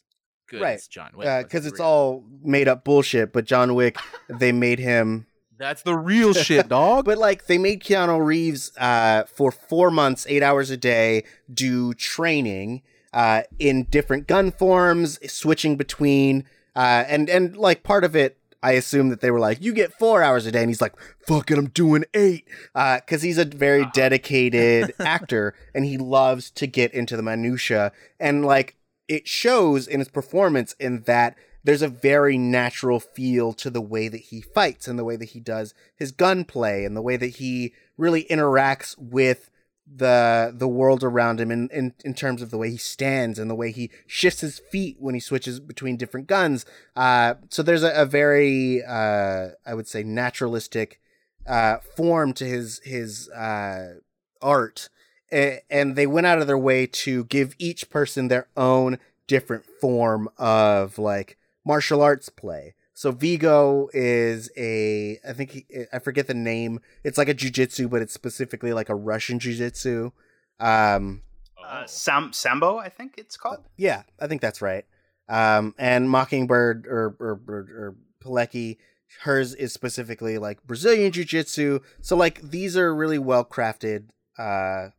[SPEAKER 4] good right. as John Wick.
[SPEAKER 1] Because uh, it's all made up bullshit, but John Wick, they made him.
[SPEAKER 4] That's the real shit, dog.
[SPEAKER 1] but like they made Keanu Reeves uh, for four months, eight hours a day, do training uh, in different gun forms, switching between, uh, and and like part of it I assume that they were like, "You get four hours a day," and he's like, "Fuck it, I'm doing eight. Because he's a very
[SPEAKER 2] Uh-huh.
[SPEAKER 1] dedicated actor, and he loves to get into the minutia, and like it shows in his performance in that there's a very natural feel to the way that he fights and the way that he does his gunplay and the way that he really interacts with the the world around him in, in in terms of the way he stands and the way he shifts his feet when he switches between different guns. Uh, so there's a, a very uh, I would say naturalistic uh, form to his his uh, art, A- and they went out of their way to give each person their own different form of like martial arts play. So Viggo is a I think he, I forget the name. It's like a jujitsu, but it's specifically like a Russian jujitsu. Um,
[SPEAKER 2] Uh, Sam Sambo, I think it's called.
[SPEAKER 1] yeah, I think that's right. Um, and Mockingbird or or, or, or Palicki, hers is specifically like Brazilian jiu-jitsu. So like these are really well crafted uh,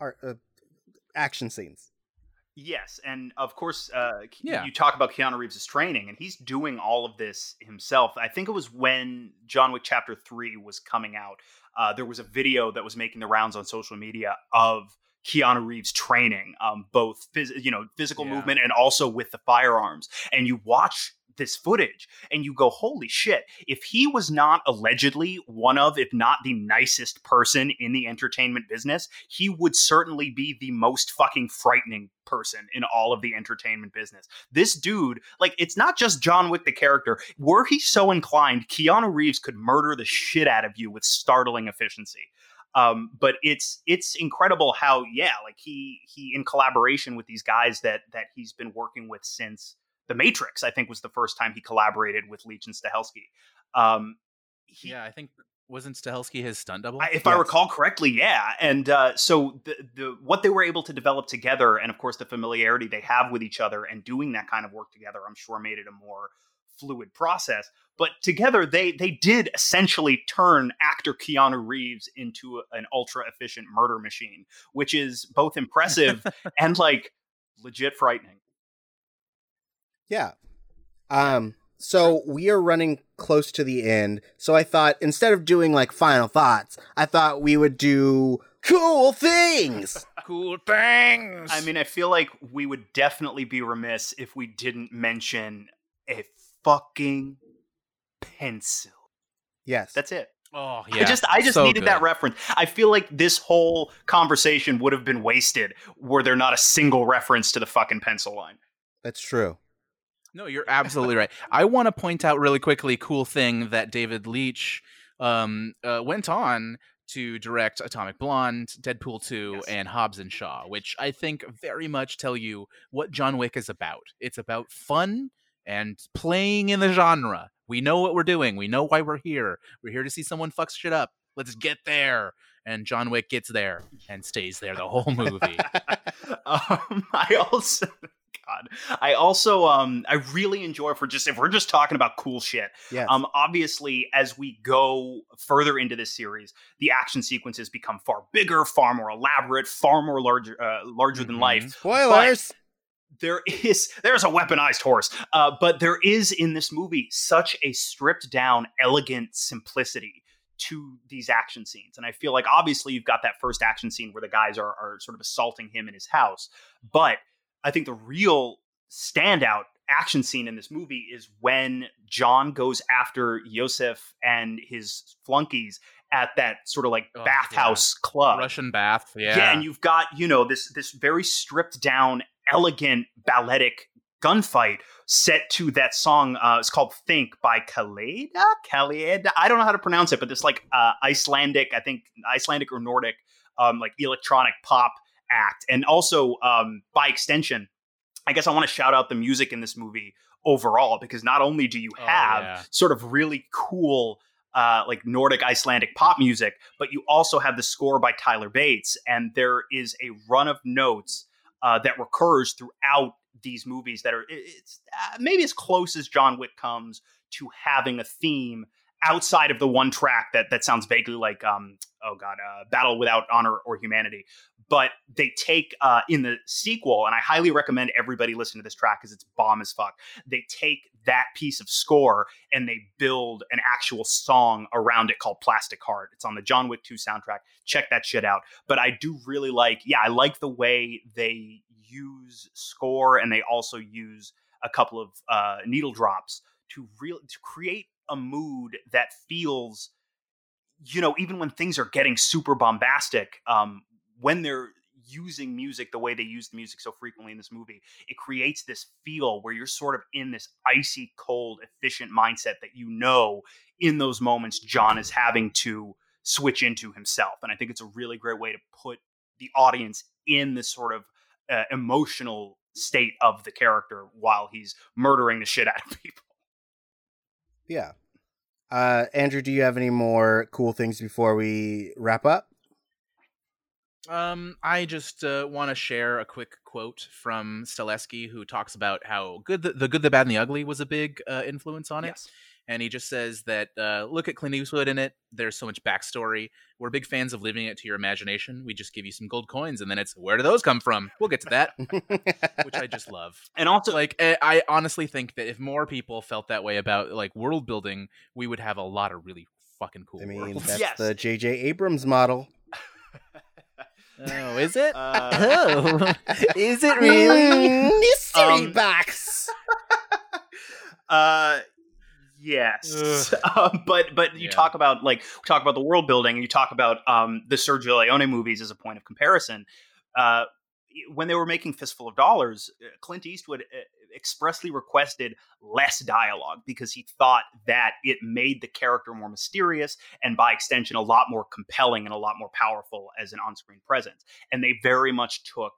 [SPEAKER 1] art, uh, action scenes.
[SPEAKER 2] Yes, and of course, uh,
[SPEAKER 4] Yeah.
[SPEAKER 2] you talk about Keanu Reeves' training, and he's doing all of this himself. I think it was when John Wick Chapter Three was coming out. Uh, there was a video that was making the rounds on social media of Keanu Reeves training, um, both phys- you know physical
[SPEAKER 4] Yeah.
[SPEAKER 2] movement and also with the firearms. And you watch this footage and you go, "Holy shit!" If he was not allegedly one of, if not the nicest person in the entertainment business, he would certainly be the most fucking frightening person in all of the entertainment business. This dude, like, it's not just John Wick the character. Were he so inclined, Keanu Reeves could murder the shit out of you with startling efficiency. Um, but it's it's incredible how yeah, like he he in collaboration with these guys that that he's been working with since The Matrix. I think was the first time he collaborated with Leitch and Stahelski. Um, he,
[SPEAKER 4] yeah, I think wasn't Stahelski his stunt double?
[SPEAKER 2] I, if I recall correctly, yeah. And uh, so the, the what they were able to develop together, and of course the familiarity they have with each other, and doing that kind of work together, I'm sure made it a more fluid process. But together, they they did essentially turn actor Keanu Reeves into an ultra efficient murder machine, which is both impressive and like legit frightening.
[SPEAKER 1] Yeah. Um. So we are running close to the end. So I thought instead of doing like final thoughts, I thought we would do cool things.
[SPEAKER 4] cool things.
[SPEAKER 2] I mean, I feel like we would definitely be remiss if we didn't mention a fucking pencil.
[SPEAKER 1] Yes.
[SPEAKER 2] That's it.
[SPEAKER 4] oh yeah,
[SPEAKER 2] I just I just
[SPEAKER 4] so
[SPEAKER 2] needed that reference. I feel like this whole conversation would have been wasted were there not a single reference to the fucking pencil line.
[SPEAKER 1] That's true.
[SPEAKER 4] No, you're absolutely right. I want to point out really quickly, cool thing that David Leitch um, uh, went on to direct Atomic Blonde, Deadpool 2,
[SPEAKER 2] Yes.
[SPEAKER 4] and Hobbs and Shaw, which I think very much tell you what John Wick is about. It's about fun and playing in the genre. We know what we're doing. We know why we're here. We're here to see someone fuck shit up. Let's get there. And John Wick gets there and stays there the whole movie.
[SPEAKER 2] um, I also God. I also um I really enjoy for just if we're just talking about cool shit.
[SPEAKER 1] Yes.
[SPEAKER 2] Um obviously as we go further into this series, the action sequences become far bigger, far more elaborate, far more larger uh, larger than
[SPEAKER 4] Mhm.
[SPEAKER 2] life.
[SPEAKER 1] Spoilers.
[SPEAKER 2] there is there's a weaponized horse uh, but there is in this movie such a stripped down elegant simplicity to these action scenes and i feel like obviously you've got that first action scene where the guys are, are sort of assaulting him in his house but i think the real standout action scene in this movie is when john goes after iosef and his flunkies at that sort of like
[SPEAKER 4] Oh,
[SPEAKER 2] bathhouse club
[SPEAKER 4] Russian bath. Yeah.
[SPEAKER 2] yeah, and you've got you know this this very stripped down, elegant balletic gunfight set to that song. Uh, it's called "Think" by Kaleida. Kaleida. I don't know how to pronounce it, but this like uh, Icelandic, I think Icelandic or Nordic, um, like electronic pop act, and also um, by extension, I guess I want to shout out the music in this movie overall because not only do you
[SPEAKER 4] Oh,
[SPEAKER 2] have
[SPEAKER 4] yeah.
[SPEAKER 2] sort of really cool uh, like Nordic Icelandic pop music, but you also have the score by Tyler Bates, and there is a run of notes uh, that recurs throughout these movies that are it's uh, maybe as close as John Wick comes to having a theme outside of the one track that that sounds vaguely like um oh god uh, Battle Without Honor or Humanity, but they take uh, in the sequel, and I highly recommend everybody listen to this track because it's bomb as fuck. They take that piece of score and they build an actual song around it called Plastic Heart. It's on the John Wick 2 soundtrack. Check that shit out. But I do really like, yeah, I like the way they use score and they also use a couple of uh, needle drops to real to create a mood that feels you know even when things are getting super bombastic um when they're using music the way they use the music so frequently in this movie it creates this feel where you're sort of in this icy cold efficient mindset that you know in those moments john is having to switch into himself and i think it's a really great way to put the audience in this sort of uh, emotional state of the character while he's murdering the shit out of people
[SPEAKER 1] Yeah. Uh, Andrew, do you have any more cool things before we wrap up?
[SPEAKER 4] Um, I just uh, want to share a quick quote from Stahelski, who talks about how good the, the good, the bad, and the ugly was a big uh, influence on it.
[SPEAKER 2] Yes.
[SPEAKER 4] And he just says that uh, look at Clint Eastwood in it. There's so much backstory. We're big fans of leaving it to your imagination. We just give you some gold coins, and then it's where do those come from? We'll get to that, which I just love.
[SPEAKER 2] and also
[SPEAKER 4] Like eh, I honestly think that if more people felt that way about like world building, we would have a lot of really fucking cool
[SPEAKER 1] I mean,
[SPEAKER 4] worlds.
[SPEAKER 1] that's
[SPEAKER 2] Yes.
[SPEAKER 1] the J.J. Abrams model.
[SPEAKER 4] oh, is it?
[SPEAKER 2] uh,
[SPEAKER 4] oh, is it really?
[SPEAKER 1] Mystery
[SPEAKER 2] Um,
[SPEAKER 1] box.
[SPEAKER 2] Uh, yes, um, but but you
[SPEAKER 4] Yeah.
[SPEAKER 2] talk about like we talk about the world building, and you talk about um, the Sergio Leone movies as a point of comparison. Uh, when they were making Fistful of Dollars, uh, Clint Eastwood uh, expressly requested less dialogue because he thought that it made the character more mysterious and, by extension, a lot more compelling and a lot more powerful as an on-screen presence. And they very much took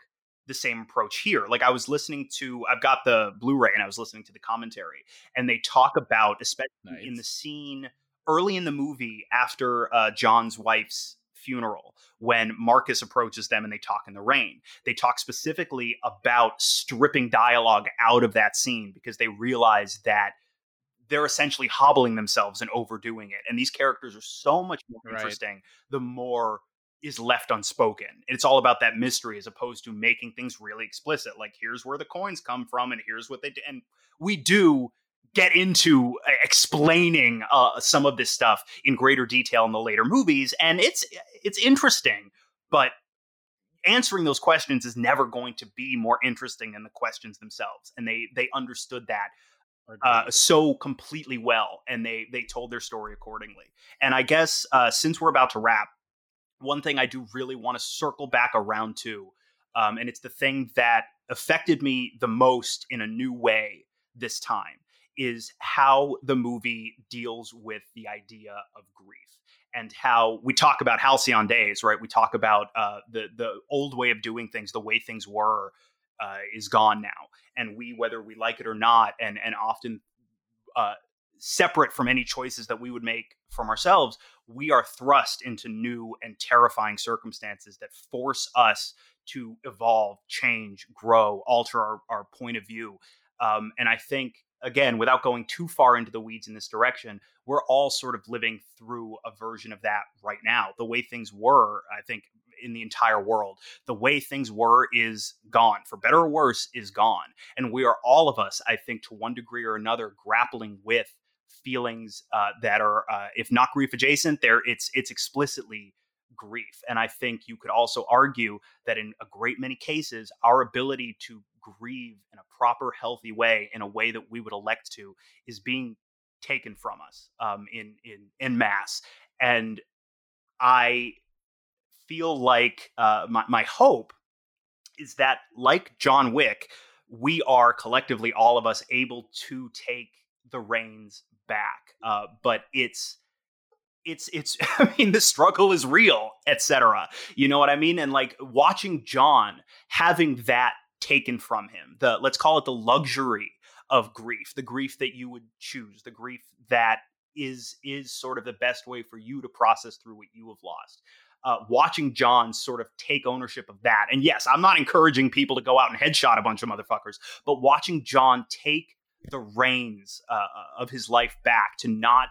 [SPEAKER 2] the same approach here. Like I was listening to, I've got the Blu-ray and I was listening to the commentary, and they talk about, especially in the scene early in the movie after uh, John's wife's funeral, when Marcus approaches them and they talk in the rain. They talk specifically about stripping dialogue out of that scene because they realize that they're essentially hobbling themselves and overdoing it. And these characters are so much more
[SPEAKER 4] Right.
[SPEAKER 2] interesting the more is left unspoken. It's all about that mystery as opposed to making things really explicit. Like here's where the coins come from and here's what they did. And we do get into explaining uh, some of this stuff in greater detail in the later movies and it's it's interesting but answering those questions is never going to be more interesting than the questions themselves and they they understood that uh, so completely well, and they they told their story accordingly. And I guess uh, since we're about to wrap, one thing I do really want to circle back around to, um, and it's the thing that affected me the most in a new way this time, is how the movie deals with the idea of grief and how we talk about halcyon days, right? We talk about uh, the the old way of doing things, the way things were, uh, is gone now and we whether we like it or not and and often uh, separate from any choices that we would make from ourselves we are thrust into new and terrifying circumstances that force us to evolve change grow alter our, our point of view. Um, and i think again without going too far into the weeds in this direction we're all sort of living through a version of that right now. The way things were i think in the entire world the way things were is gone for better or worse is gone. And we are all of us i think to one degree or another grappling with feelings uh, that are uh, if not grief adjacent there it's it's explicitly grief. And i think you could also argue that in a great many cases our ability to grieve in a proper healthy way in a way that we would elect to is being taken from us um, in in in mass and i feel like uh, my, my hope is that like john wick we are collectively all of us able to take the reins back uh, but it's it's it's i mean the struggle is real etc you know what i mean and like watching john having that taken from him the let's call it the luxury of grief the grief that you would choose the grief that is is sort of the best way for you to process through what you have lost uh, watching John sort of take ownership of that. And yes, I'm not encouraging people to go out and headshot a bunch of motherfuckers, but watching John take the reins uh, of his life back to not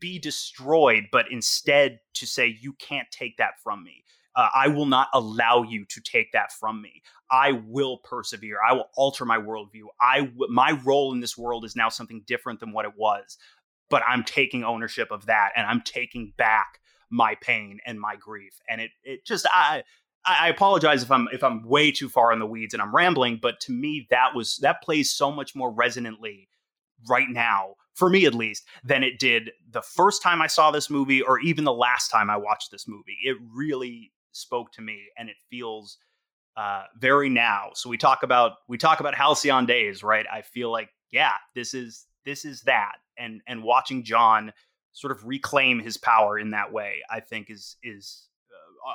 [SPEAKER 2] be destroyed, but instead to say, you can't take that from me. Uh, I will not allow you to take that from me. I will persevere. I will alter my worldview. I w- my role in this world is now something different than what it was, but I'm taking ownership of that, and I'm taking back my pain and my grief. And it it just I I apologize if I'm if I'm way too far in the weeds and I'm rambling, but to me that was that plays so much more resonantly right now for me at least than it did the first time I saw this movie or even the last time I watched this movie. It really spoke to me and it feels uh, very now. So we talk about we talk about halcyon days, right? I feel like yeah, this is this is that, and and watching John sort of reclaim his power in that way, I think is is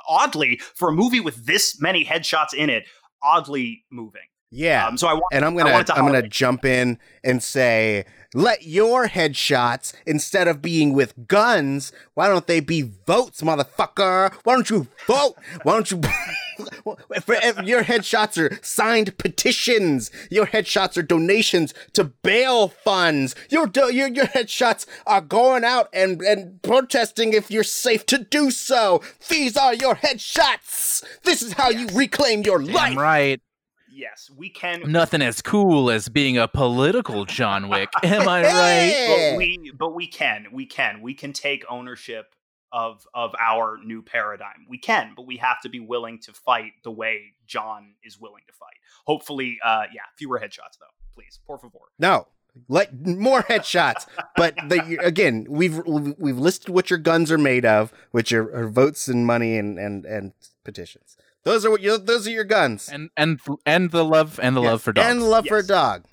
[SPEAKER 2] oddly for a movie with this many headshots in it, oddly moving.
[SPEAKER 1] Yeah.
[SPEAKER 2] Um, so I want,
[SPEAKER 1] and I'm gonna
[SPEAKER 2] I wanted to
[SPEAKER 1] I'm gonna jump in and say, let your headshots instead of being with guns, why don't they be votes, motherfucker? Why don't you vote? Why don't you? if, if your headshots are signed petitions. Your headshots are donations to bail funds. Your do- your your headshots are going out and and protesting if you're safe to do so. These are your headshots. This is how you reclaim your
[SPEAKER 4] Damn
[SPEAKER 1] life.
[SPEAKER 4] right.
[SPEAKER 2] yes, we can.
[SPEAKER 4] Nothing as cool as being a political John Wick. Am I right?
[SPEAKER 2] But we but we can we can we can take ownership of of our new paradigm we can but we have to be willing to fight the way john is willing to fight hopefully uh yeah fewer headshots though please por favor
[SPEAKER 1] No, let more headshots. but the, again, we've we've listed what your guns are made of, which are, are votes and money and and and petitions. Those are what your those are your guns.
[SPEAKER 4] And and and the love and the
[SPEAKER 1] Yeah,
[SPEAKER 4] love for dogs.
[SPEAKER 1] and love for a dog.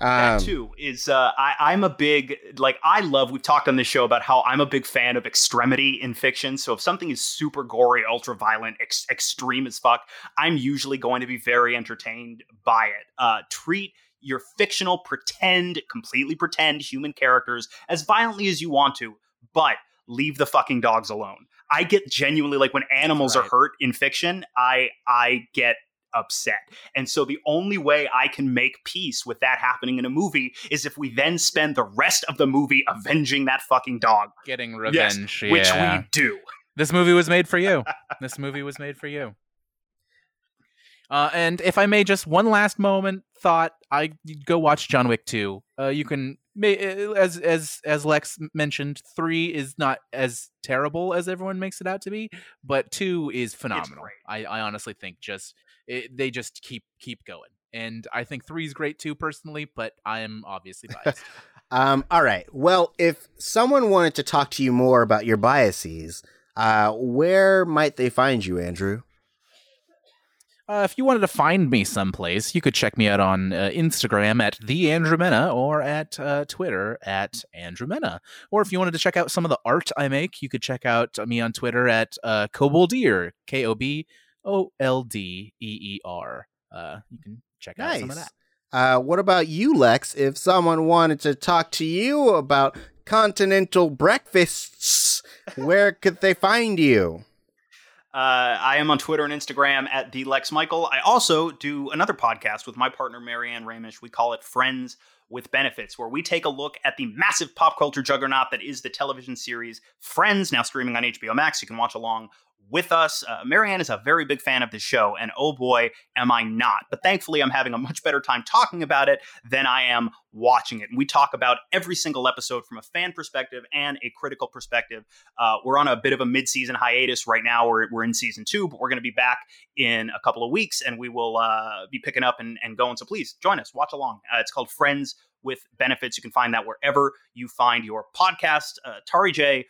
[SPEAKER 2] That
[SPEAKER 1] Um,
[SPEAKER 2] too is uh I, i'm a big like i love we've talked on this show about how i'm a big fan of extremity in fiction. So if something is super gory ultra violent ex- extreme as fuck i'm usually going to be very entertained by it. Uh treat your fictional pretend completely pretend human characters as violently as you want to but leave the fucking dogs alone. I get genuinely like when animals are hurt in fiction i i get upset and so the only way I can make peace with that happening in a movie is if we then spend the rest of the movie avenging that fucking dog,
[SPEAKER 4] Getting
[SPEAKER 2] Yes,
[SPEAKER 4] revenge.
[SPEAKER 2] which
[SPEAKER 4] yeah.
[SPEAKER 2] we do.
[SPEAKER 4] This movie was made for you. this movie was made for you. Uh, and if I may, just one last moment thought, I go watch John Wick 2. Uh, you can, uh, as as as Lex mentioned, three is not as terrible as everyone makes it out to be, but two is phenomenal. I, I honestly think just it, they just keep keep going, and I think three is great too personally, but I am obviously biased.
[SPEAKER 1] Um, all right. Well, if someone wanted to talk to you more about your biases, uh, where might they find you, Andrew?
[SPEAKER 4] Uh, if you wanted to find me someplace, you could check me out on uh, Instagram at the Andrew Mena or at uh, Twitter at Andrew Mena. Or if you wanted to check out some of the art I make, you could check out me on Twitter at uh, Koboldeer, K O B O L D E E R. Uh, you can check out some of
[SPEAKER 1] Nice.
[SPEAKER 4] that.
[SPEAKER 1] Uh, what about you, Lex? If someone wanted to talk to you about continental breakfasts, where could they find you?
[SPEAKER 2] Uh, I am on Twitter and Instagram at the Lex Michael. I also do another podcast with my partner Marianne Ramish. We call it Friends with Benefits, where we take a look at the massive pop culture juggernaut that is the television series Friends, now streaming on HBO Max. You can watch along with us. Uh, Marianne is a very big fan of the show, and oh boy, am I not. But thankfully, I'm having a much better time talking about it than I am watching it. And we talk about every single episode from a fan perspective and a critical perspective. Uh, we're on a bit of a mid-season hiatus right now. We're, we're in season two, but we're going to be back in a couple of weeks, and we will uh, be picking up and, and going. So please join us, watch along. Uh, it's called Friends with Benefits. You can find that wherever you find your podcast. Uh, Tari J,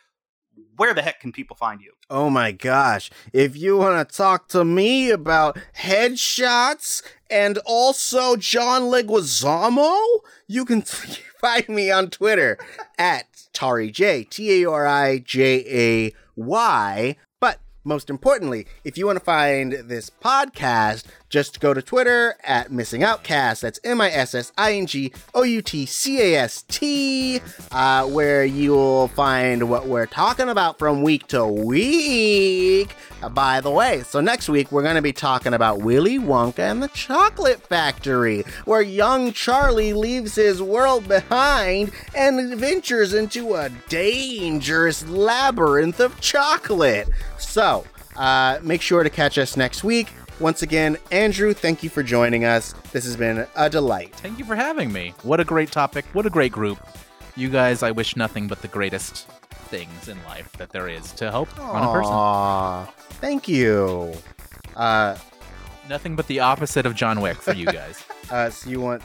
[SPEAKER 2] where the heck can people find you?
[SPEAKER 1] Oh my gosh. If you want to talk to me about headshots and also John Leguizamo, you can find me on Twitter at Tari J, T A R I J A Y. But most importantly, if you want to find this podcast, just go to Twitter at Missing Outcast. That's M I S S I N G O U T C A S T, uh, where you'll find what we're talking about from week to week. Uh, by the way, so next week we're going to be talking about Willy Wonka and the Chocolate Factory, where young Charlie leaves his world behind and ventures into a dangerous labyrinth of chocolate. So, Uh, make sure to catch us next week. Once again, Andrew, thank you for joining us. This has been a delight.
[SPEAKER 4] Thank you for having me. What a great topic. What a great group. You guys, I wish nothing but the greatest things in life that there is to hope on a person.
[SPEAKER 1] Aw, thank you. Uh,
[SPEAKER 4] Nothing but the opposite of John Wick for you guys.
[SPEAKER 1] uh, so you want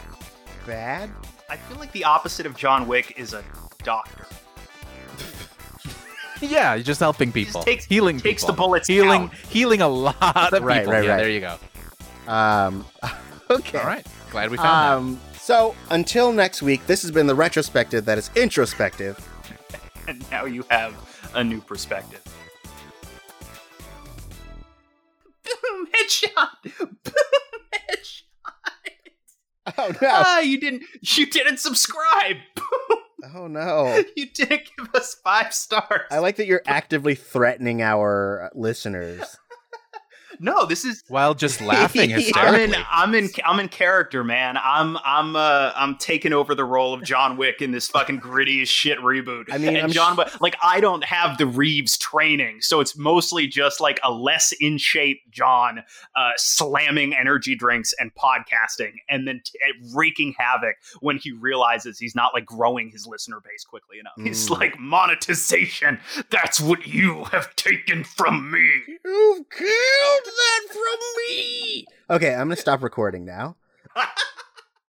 [SPEAKER 1] bad?
[SPEAKER 2] I feel like the opposite of John Wick is a doctor.
[SPEAKER 4] Yeah, you're just helping people.
[SPEAKER 2] takes-
[SPEAKER 4] healing
[SPEAKER 2] takes
[SPEAKER 4] people.
[SPEAKER 2] the bullets
[SPEAKER 4] healing
[SPEAKER 2] out.
[SPEAKER 4] healing a lot of
[SPEAKER 1] Right,
[SPEAKER 4] people.
[SPEAKER 1] right,
[SPEAKER 4] yeah,
[SPEAKER 1] right.
[SPEAKER 4] there you go.
[SPEAKER 1] Um, okay.
[SPEAKER 4] All right. Glad we found that.
[SPEAKER 1] Um, so until next week, this has been the retrospective that is introspective.
[SPEAKER 2] And now you have a new perspective. Boom! Headshot! Boom! Headshot!
[SPEAKER 1] Oh no!
[SPEAKER 2] Ah, you didn't. You didn't subscribe. Boom!
[SPEAKER 1] Oh no!
[SPEAKER 2] You didn't give us five stars.
[SPEAKER 1] I like that you're actively threatening our listeners.
[SPEAKER 2] no, this is
[SPEAKER 4] While just laughing hysterically.
[SPEAKER 2] I'm in I'm in I'm in character, man. I'm I'm uh I'm taking over the role of John Wick in this fucking gritty as shit reboot.
[SPEAKER 1] I mean,
[SPEAKER 2] and
[SPEAKER 1] I'm
[SPEAKER 2] John
[SPEAKER 1] sh-
[SPEAKER 2] like I don't have the Reeves training, so it's mostly just like a less in shape John uh slamming energy drinks and podcasting and then t- wreaking havoc when he realizes he's not like growing his listener base quickly enough. He's
[SPEAKER 1] Mm.
[SPEAKER 2] like monetization. That's what you have taken from me.
[SPEAKER 1] You've killed that from me. Okay, I'm gonna stop recording now.